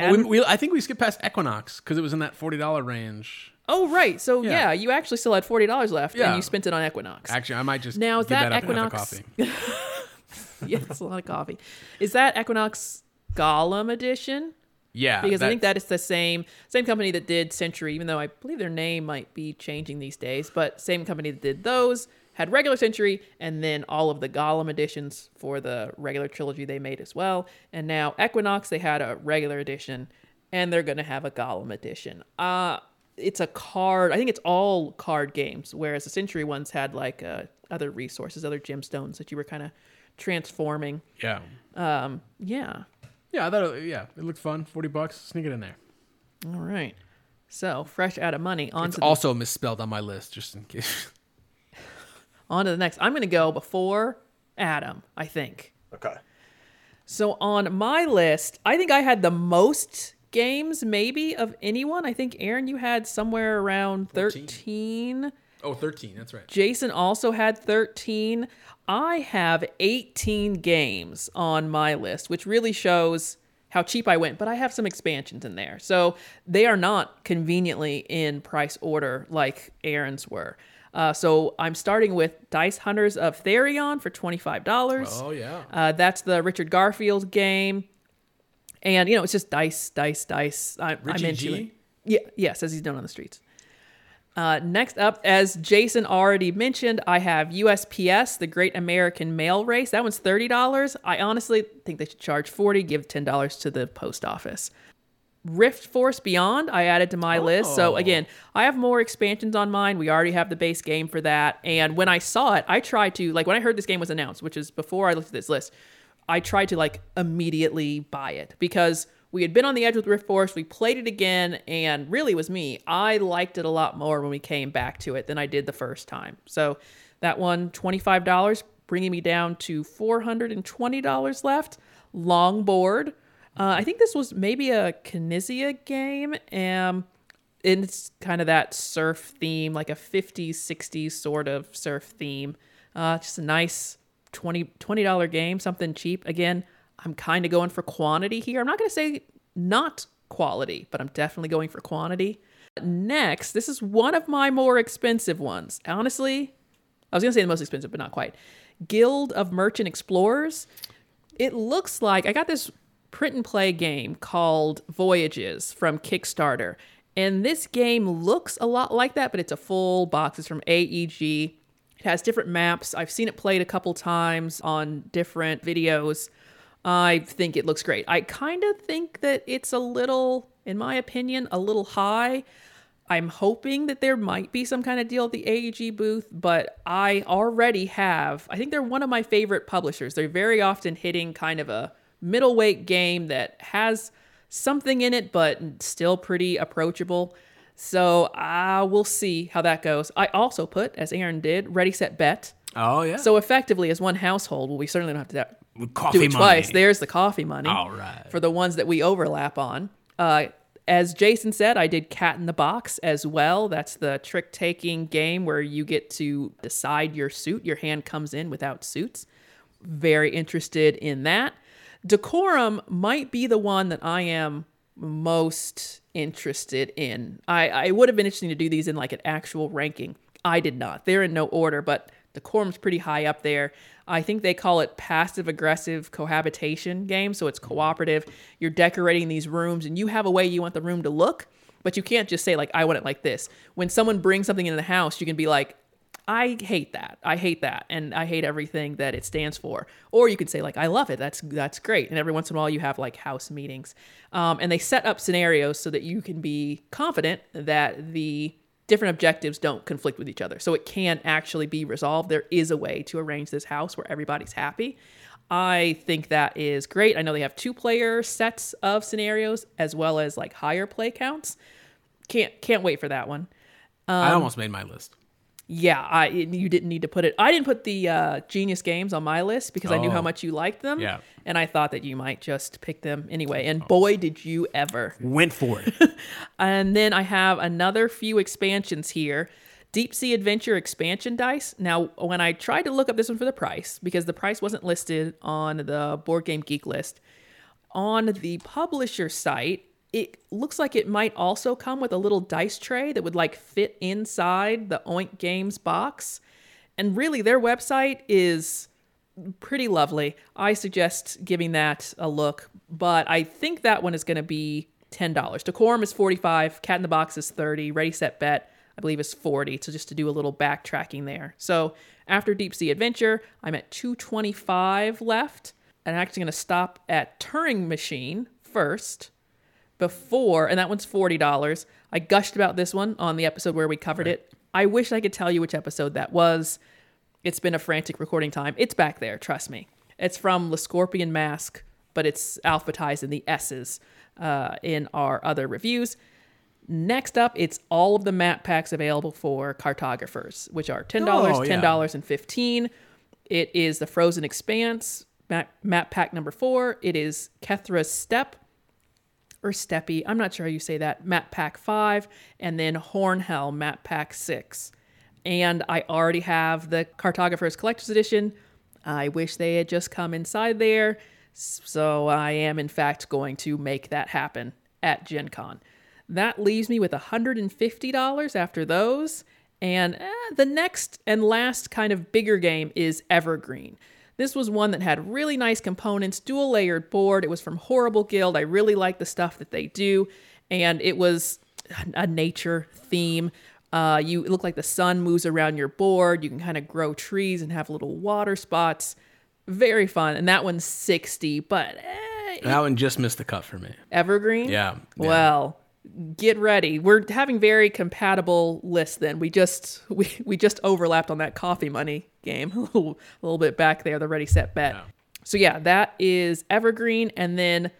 We, we, I think we skipped past Equinox because it was in that forty dollar range. Oh right, so Yeah. yeah. you actually still had forty dollars left, Yeah. and you spent it on Equinox. Actually, I might just Now, is that that, up and have the Equinox- coffee. yeah, that's a lot of coffee. Is that Equinox Golem edition? Yeah, Because I think that is the same same company that did Century, even though I believe their name might be changing these days. But same company that did those had regular Century, and then all of the Golem editions for the regular trilogy they made as well. And now Equinox, they had a regular edition, and they're going to have a Golem edition. Uh it's a card. I think it's all card games, whereas the Century ones had like uh, other resources, other gemstones that you were kind of transforming. yeah, Um, yeah. yeah, I thought it, yeah, it looked fun. Forty bucks, sneak it in there. All right. So fresh out of money on It's to the also misspelled on my list, just in case. On to the next. I'm going to go before Adam, I think. Okay. So on my list, I think I had the most games maybe of anyone. I think Aaron, you had somewhere around 13. Oh, 13. That's right. Jason also had 13. I have 18 games on my list, which really shows how cheap I went, but I have some expansions in there. So they are not conveniently in price order like Aaron's were. Uh, so I'm starting with Dice Hunters of Therion for $25. Oh, yeah. Uh, that's the Richard Garfield game. And, you know, it's just dice, dice, dice. I, I'm Richie into G? it. Yeah, yes, as he's known on the streets. Uh, next up, as Jason already mentioned, I have USPS, the Great American Mail Race. That one's thirty dollars. I honestly think they should charge forty. Give ten dollars to the post office. Rift Force Beyond, I added to my list. So Oh. again, I have more expansions on mine. We already have the base game for that. And when I saw it, I tried to like when I heard this game was announced, which is before I looked at this list. I tried to like immediately buy it because we had been on the edge with Rift Force. We played it again, and really was me. I liked it a lot more when we came back to it than I did the first time. So that one, $25, bringing me down to $420 left. Longboard. Uh, I think this was maybe a Knizia game. Um, and it's kind of that surf theme, like a 50s, 60s sort of surf theme. Uh, just a nice 20 $20 game, something cheap. Again, I'm kind of going for quantity here. I'm not going to say not quality, but I'm definitely going for quantity. Next, this is one of my more expensive ones. Honestly, I was going to say the most expensive, but not quite. Guild of Merchant Explorers. It looks like I got this print and play game called Voyages from Kickstarter. And this game looks a lot like that, but it's a full box. It's from AEG. It has different maps. I've seen it played a couple times on different videos. I think it looks great. I kind of think that it's a little, in my opinion, a little high. I'm hoping that there might be some kind of deal at the AEG booth, but I already have. I think they're one of my favorite publishers. They're very often hitting kind of a middleweight game that has something in it, but still pretty approachable. So uh, we'll see how that goes. I also put, as Aaron did, Ready Set Bet. Oh, yeah. So effectively, as one household, well, we certainly don't have to that, coffee do it twice. There's the coffee money All right. for the ones that we overlap on. Uh, as Jason said, I did Cat in the Box as well. That's the trick taking game where you get to decide your suit. Your hand comes in without suits. Very interested in that. Decorum might be the one that I am most interested in. I, I would have been interesting to do these in like an actual ranking. I did not. They're in no order, but Decorum's pretty high up there. I think they call it passive aggressive cohabitation game. So it's cooperative. You're decorating these rooms and you have a way you want the room to look, but you can't just say, like, I want it like this. When someone brings something into the house, you can be like, I hate that. I hate that, and I hate everything that it stands for. Or you could say like, I love it. That's that's great. And every once in a while, you have like house meetings, um, and they set up scenarios so that you can be confident that the different objectives don't conflict with each other. So it can actually be resolved. There is a way to arrange this house where everybody's happy. I think that is great. I know they have two player sets of scenarios as well as like higher play counts. Can't can't wait for that one. I almost made my list. Yeah, I you didn't need to put it. I didn't put the uh, Genius games on my list because I knew how Oh. much you liked them. Yeah. and I thought that you might just pick them anyway. And boy, did you ever! Went for it. And then I have another few expansions here. Deep Sea Adventure expansion dice. Now, when I tried to look up this one for the price, because the price wasn't listed on the Board Game Geek list, on the publisher site, it looks like it might also come with a little dice tray that would like fit inside the Oink Games box. And really, their website is pretty lovely. I suggest giving that a look, but I think that one is going to be ten dollars. Decorum is forty five. Cat in the Box is thirty. Ready Set Bet I believe is forty. So just to do a little backtracking there. So after Deep Sea Adventure, I'm at two twenty five left. And I'm actually going to stop at Turing Machine first before, and that one's forty dollars. I gushed about this one on the episode where we covered it. I wish I could tell you which episode that was. It's been a frantic recording time. It's back there, trust me. It's from the Scorpion Mask, but it's alphabetized in the S's uh, in our other reviews. Next up, it's all of the map packs available for cartographers, which are $10, Oh, yeah. $10, and 15 It is the Frozen Expanse map, map pack number four. It is Kethra's Steppe, or Steppy, I'm not sure how you say that, map pack five, and then Hornhell map pack six. and I already have the Cartographer's Collector's Edition. I wish they had just come inside there. So I am, in fact, going to make that happen at Gen Con. That leaves me with $150 after those. And eh, the next and last kind of bigger game is Evergreen. This was one that had really nice components, dual layered board. It was from Horrible Guild. I really like the stuff that they do. And it was a nature theme. Uh, you look like the sun moves around your board. You can kind of grow trees and have little water spots. Very fun. And that one's 60, but eh, That one just missed the cut for me. Evergreen? Yeah, yeah. Well, get ready. We're having very compatible lists then. We just we, we just overlapped on that coffee money game a little, a little bit back there, the ready set bet. So yeah, that is Evergreen and then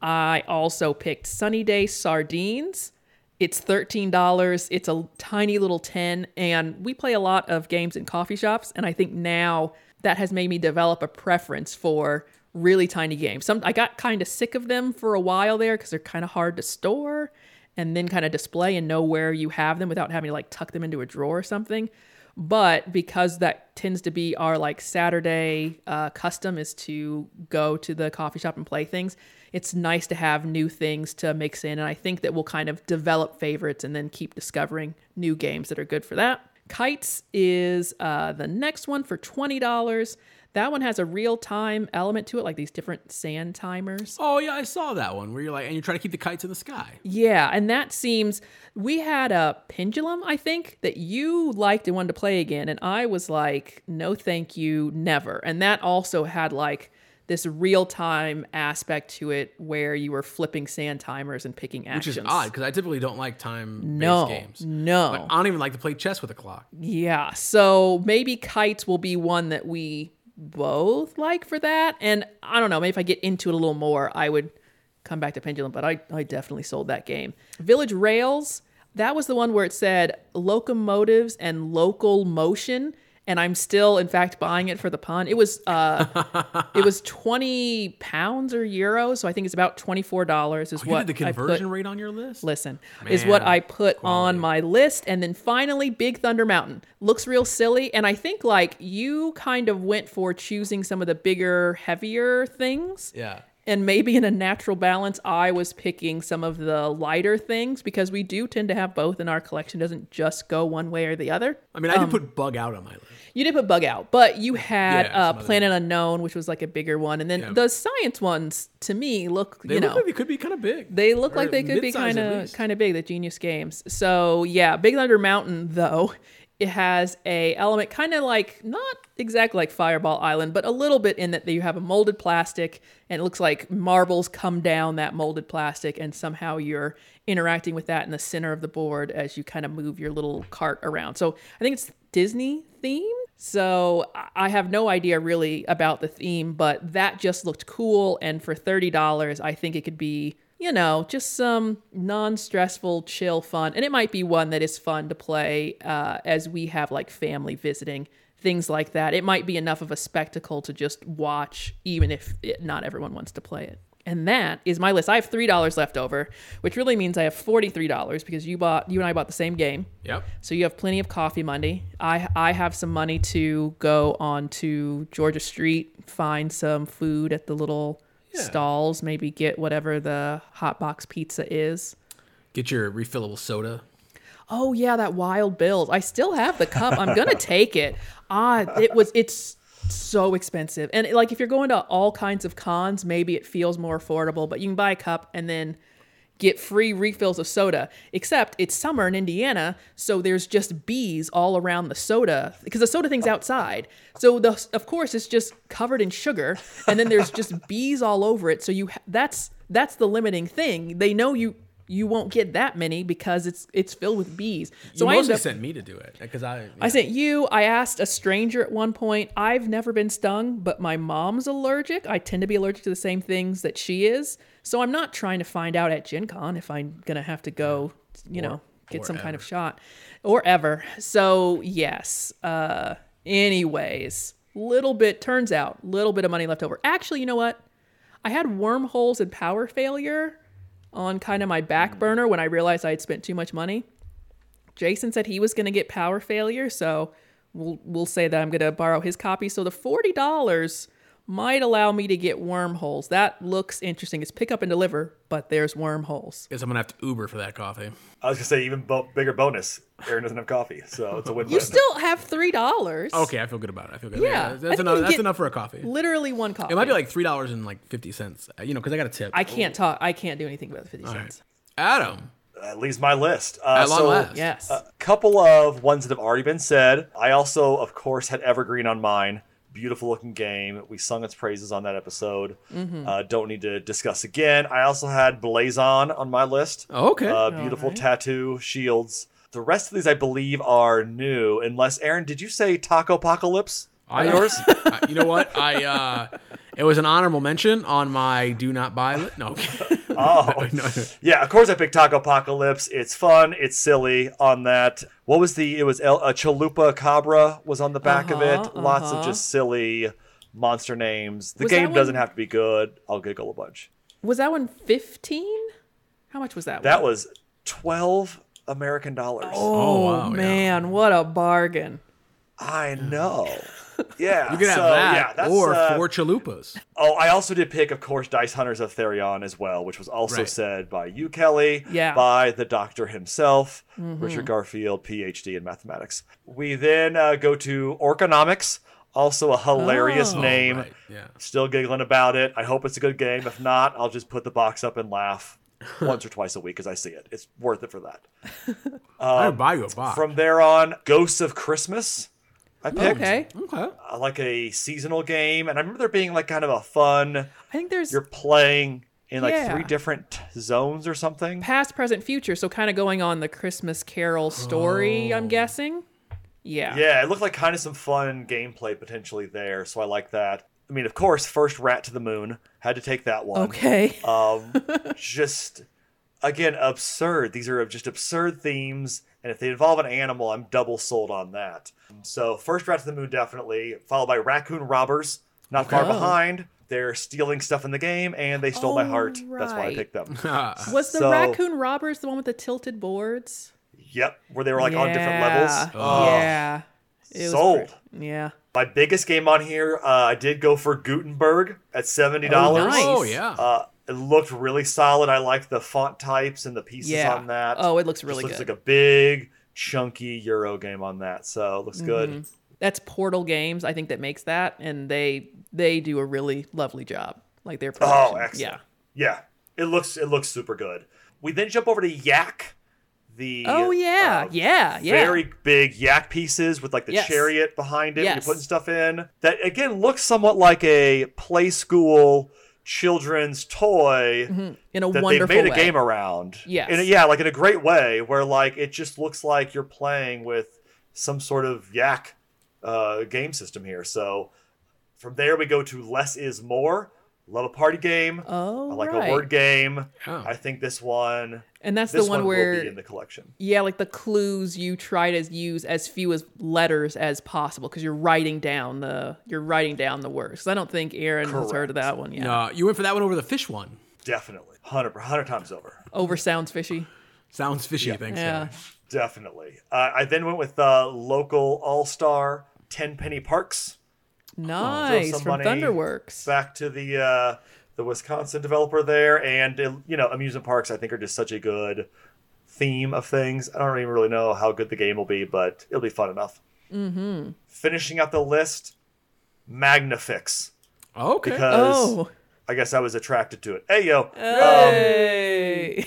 I also picked Sunny Day Sardines. It's $13. It's a tiny little 10 and we play a lot of games in coffee shops and I think now that has made me develop a preference for really tiny games. Some I got kind of sick of them for a while there cuz they're kind of hard to store and then kind of display and know where you have them without having to like tuck them into a drawer or something. But because that tends to be our like Saturday uh, custom is to go to the coffee shop and play things, it's nice to have new things to mix in. And I think that we'll kind of develop favorites and then keep discovering new games that are good for that. Kites is uh, the next one for $20. That one has a real time element to it, like these different sand timers. Oh yeah, I saw that one where you're like, and you're trying to keep the kites in the sky. Yeah, and that seems we had a pendulum, I think, that you liked and wanted to play again, and I was like, no, thank you, never. And that also had like this real time aspect to it where you were flipping sand timers and picking actions. Which is odd because I typically don't like time based No, games. no. I don't even like to play chess with a clock. Yeah, so maybe kites will be one that we both like for that. And I don't know, maybe if I get into it a little more, I would come back to Pendulum, but I, I definitely sold that game. Village Rails, that was the one where it said locomotives and local motion. And I'm still, in fact, buying it for the pun. It was uh, it was twenty pounds or euros, so I think it's about twenty four dollars. Is You what the I put- conversion rate on your list? listen is what i put on my list and then finally big thunder mountain looks real silly and i think like you kind of went for choosing some of the bigger heavier things Yeah. and maybe in a natural balance i was picking some of the lighter things because we do tend to have both in our collection It doesn't just go one way or the other I mean, I did put bug out on my list. You did put bug out but you had Yeah, uh, planet unknown which was like a bigger one and then Yeah. the science ones to me look They you look know like they could be kind of big. they look like they could be kind of kind of big. The Genius Games. So yeah, Big Thunder Mountain though it has a element kind of like not exactly like Fireball Island, but a little bit in that you have a molded plastic and it looks like marbles come down that molded plastic and somehow you're interacting with that in the center of the board as you kind of move your little cart around. So I think it's Disney themed. So I- have no idea really about the theme, but that just looked cool. And for $30, I think it could be, you know, just some non stressful, chill fun. And it might be one that is fun to play uh, as we have like family visiting, things like that. It might be enough of a spectacle to just watch, even if it, not everyone wants to play it. And that is my list. I have three dollars left over, which really means I have forty-three dollars because you bought, you and I bought the same game. Yep. So you have plenty of coffee money. I I have some money to go on to Georgia Street, find some food at the little stalls, maybe get whatever the hot box pizza is. Get your refillable soda. Oh yeah, that Wild Bills. I still have the cup. I'm gonna take it. Ah, it was. It's so expensive, and like if you're going to all kinds of cons, maybe it feels more affordable. But you can buy a cup and then get free refills of soda. Except it's summer in Indiana, so there's just bees all around the soda because the soda thing's outside. So the of course it's just covered in sugar, and then there's just bees all over it. So you that's that's the limiting thing. They know you you won't get that many because it's it's filled with bees. So you I mostly up, sent me to do it because I. I sent you. I asked a stranger at one point. I've never been stung, but my mom's allergic. I tend to be allergic to the same things that she is. So I'm not trying to find out at Gen Con if I'm gonna have to go, you know, get or some kind of shot or ever. So yes. Uh anyways, little bit turns out, little bit of money left over. Actually, you know what? I had wormholes and power failure on kind of my back mm. burner when I realized I had spent too much money. Jason said he was going to get Power Failure, so we'll we'll say that I'm going to borrow his copy. So the forty dollars might allow me to get wormholes. That looks interesting. It's pick up and deliver, but there's wormholes. Guess I'm gonna have to Uber for that coffee. I was gonna say even bo- bigger bonus. Aaron doesn't have coffee, so it's a win-win. You still have three dollars. Okay, I feel good about it. I feel good. Yeah, I that's enough. That's enough for a coffee. Literally one coffee. It might be like three dollars and like fifty cents. uh, You know, because I got a tip. I can't talk. I can't do anything about the fifty cents. Adam, That leaves my list. Uh, at long so, last. Yes. A couple of ones that have already been said. I also, of course, had Evergreen on mine. Beautiful looking game. We sung its praises on that episode. Uh, don't need to discuss again. I also had Blazon on my list. Oh, okay. Uh, beautiful tattoo shields. The rest of these, I believe, are new. Unless Aaron, did you say Taco Apocalypse? I, yours? I- you know what? I uh, it was an honorable mention on my do not buy list. No, Oh, yeah. Of course, I picked Taco Apocalypse. It's fun. It's silly. On that, what was the? It was El, a Chalupa Cabra was on the back of it. Uh-huh, Lots of uh-huh. just silly monster names. The Was game doesn't one- have to be good. I'll giggle a bunch. was that one fifteen? How much was that? That one? was twelve American dollars. Oh, wow, yeah. man, what a bargain! I know. Yeah, you can have so, that yeah, that's, or uh, four chalupas. Oh, I also did pick, of course, Dice Hunters of Therion as well, which was also Right. said by you, Kelly, Yeah. by the doctor himself, Richard Garfield, PhD in mathematics. We then uh, go to Orconomics, also a hilarious Oh. name. Right. Yeah. Still giggling about it. I hope it's a good game. If not, I'll just put the box up and laugh once or twice a week as I see it. It's worth it for that. I buy you a box. From there on, Ghosts of Christmas. I picked. Okay, okay. Uh, like a seasonal game, and I remember there being like kind of a fun. I think there's You're playing in like Yeah. three different zones or something. past, present, future. So kind of going on the Christmas Carol story. I'm guessing. Yeah. Yeah, it looked like kind of some fun gameplay potentially there, so I like that. I mean, of course, first Rat to the Moon had to take that one. Okay. Um, just again absurd. These are just absurd themes, and if they involve an animal, I'm double sold on that. So first Rat to the Moon definitely, followed by Raccoon Robbers, not far behind. They're stealing stuff in the game, and they stole my Oh, heart. That's why I picked them. Was the so- Raccoon Robbers the one with the tilted boards? Yep, where they were like on different levels. Oh, Yeah. It sold. pre- yeah. My biggest game on here, uh, I did go for Gutenberg at seventy dollars. nice. Oh yeah. Uh, it looked really solid. I like the font types and the pieces Yeah. on that. Oh, it looks Just really looks good. like a big, chunky Euro game on that. So it looks good. Mm-hmm. That's Portal Games, I think, that makes that, and they they do a really lovely job. Like their production. Oh, excellent. Yeah. Yeah, it looks it looks super good. We then jump over to Yak. The Oh yeah, uh, yeah, yeah. very big yak pieces with like the Yes. chariot behind it Yes. you're putting stuff in. That again looks somewhat like a play school children's toy in a that wonderful they've made way. a game around. Yes. In a, yeah, like in a great way where like it just looks like you're playing with some sort of yak uh, game system here. So from there we go to less is more. Love a party game. Oh, I like right. a word game. Oh. I think this one And that's this the one, one, where will be in the collection. yeah, like the clues you try to use as few as letters as possible because you're writing down the you're writing down the words. 'Cause I don't think Aaron has heard of that one yet. No, you went for that one over the fish one. Definitely. 100, 100 times over. Over sounds fishy. Sounds fishy. Thanks. Yeah. Kelly. Definitely. Uh, I then went with uh, local all star 10 penny parks. Nice some from money Thunderworks. Back to the uh, the Wisconsin developer there, and uh, you know amusement parks. I think are just such a good theme of things. I don't even really know how good the game will be, but it'll be fun enough. Mm-hmm. Finishing out the list, Magnifix Okay. because Oh, I guess I was attracted to it. Hey yo, hey.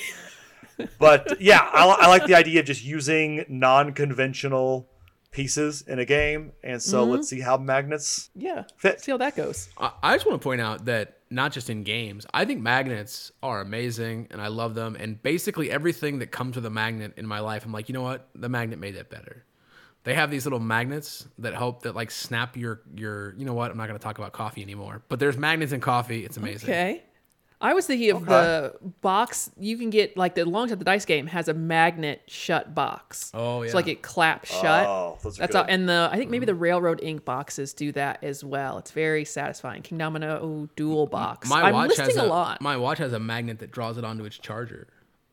but yeah, I, I like the idea of just using non-conventional pieces in a game, and so let's see how magnets yeah. fit. See how that goes. I I just want to point out that not just in games, I think magnets are amazing and I love them. And basically everything that comes with a magnet in my life, I'm like, you know what? The magnet made it better. They have these little magnets that help that like snap your your. You know what? I'm not to talk about coffee anymore. But there's magnets in coffee. It's amazing. Okay. I was thinking of the box you can get, like the long shot the dice game has a magnet shut box. Oh, yeah. So like it claps shut. Oh, those are That's good. all. And the I think maybe the mm-hmm. railroad ink boxes do that as well. It's very satisfying. Kingdomino Duel box. My I'm watch listing has a, lot. My watch has a magnet that draws it onto its charger.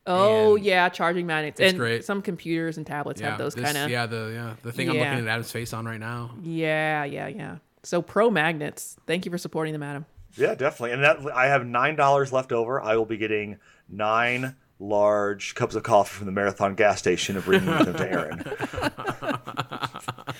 Oh And- yeah, charging magnets. It's and great. some computers and tablets Yeah, have those kind of. Yeah, the yeah the thing I'm looking at Adam's face on right now. yeah, yeah, yeah. So pro magnets. Thank you for supporting them, Adam. Yeah, definitely. And that I have nine dollars left over. I will be getting nine large cups of coffee from the Marathon gas station and bringing them to Aaron.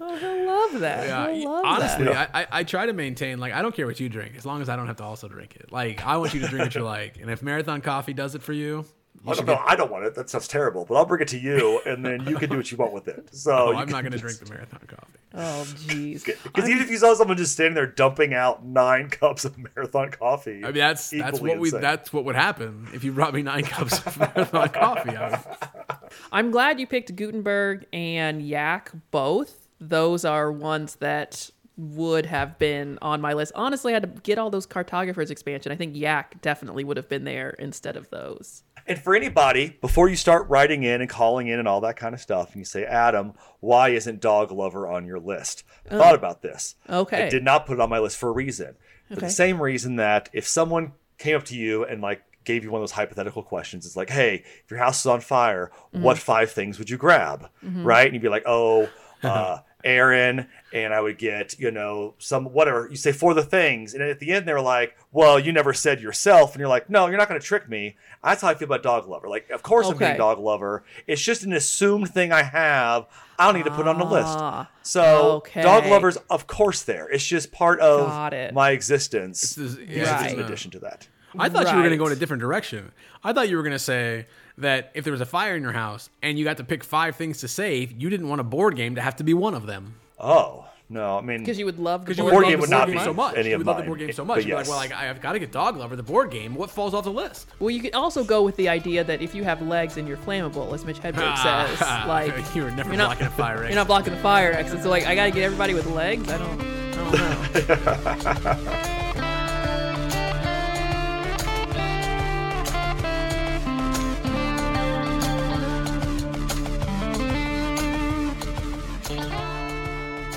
Oh, I love that. Yeah, I love honestly, that. I, I, I try to maintain like I don't care what you drink as long as I don't have to also drink it. Like I want you to drink what you like, and if Marathon Coffee does it for you, you I don't get. know. I don't want it. That sounds terrible. But I'll bring it to you, and then you can do what you want with it. So Oh, I'm not going to drink the Marathon Coffee. Oh, jeez. Because even if you saw someone just standing there dumping out nine cups of marathon coffee, I mean, that's that's equally what we insane. that's what would happen if you brought me nine cups of Marathon Coffee. I would, I'm glad you picked Gutenberg and Yak both. Those are ones that would have been on my list. Honestly, I had to get all those cartographers expansion. I think Yak definitely would have been there instead of those. And for anybody, before you start writing in and calling in and all that kind of stuff, and you say, Adam, why isn't Dog Lover on your list? I thought about this. Okay. I did not put it on my list for a reason. For Okay. the same reason that if someone came up to you and like gave you one of those hypothetical questions, it's like, hey, if your house is on fire, what five things would you grab? Right? And you'd be like, oh, uh, Aaron, and I would get, you know, some whatever. You say for the things, and at the end they're like, "Well, you never said yourself," and you're like, "No, you're not going to trick me." That's how I feel about dog lover. Like, of course I'm Okay. being dog lover. It's just an assumed thing I have. I don't need to put it on the list. Ah, So okay. dog lovers, of course, there. It's just part of my existence. This is- It's yeah, just Right. in addition to that. I thought you were going to go in a different direction. I thought you were going to say that if there was a fire in your house and you got to pick five things to save, you didn't want a board game to have to be one of them. Oh no, I mean, Because you would love the Because you board board game would not be so much. any you would love the board game so but much. You'd be like, well, I, I've got to get Dog Lover, the board game. What falls off the list? Well, you could also go with the idea that if you have legs and you're flammable, as Mitch Hedberg says, like you were never you're not- blocking a fire exit. you're not blocking the fire exit. So like, I gotta get everybody with legs. I don't, I don't know.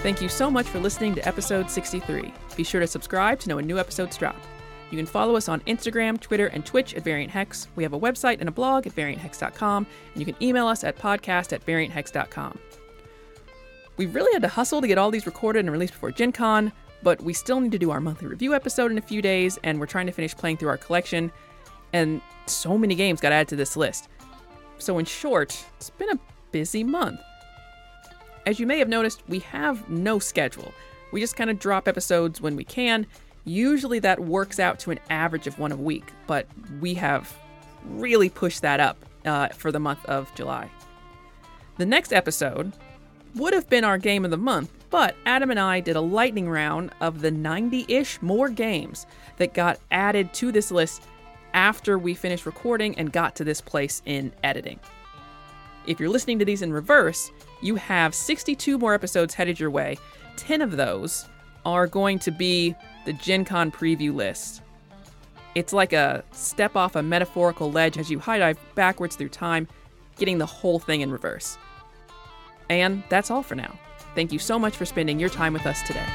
Thank you so much for listening to episode 63. Be sure to subscribe to know when new episodes drop. You can follow us on Instagram, Twitter, and Twitch at Variant Hex. We have a website and a blog at varianthex.com, and you can email us at podcast at varianthex.com. We really had to hustle to get all these recorded and released before Gen Con, but we still need to do our monthly review episode in a few days, and we're trying to finish playing through our collection, and so many games got added to this list. So, in short, it's been a busy month. As you may have noticed, we have no schedule. We just kind of drop episodes when we can. Usually that works out to an average of one a week, but we have really pushed that up uh, for the month of July. The next episode would have been our game of the month, but Adam and I did a lightning round of the 90 ish more games that got added to this list after we finished recording and got to this place in editing. If you're listening to these in reverse, you have 62 more episodes headed your way. 10 of those are going to be the Gen Con preview list. It's like a step off a metaphorical ledge as you high dive backwards through time, getting the whole thing in reverse. And that's all for now. Thank you so much for spending your time with us today.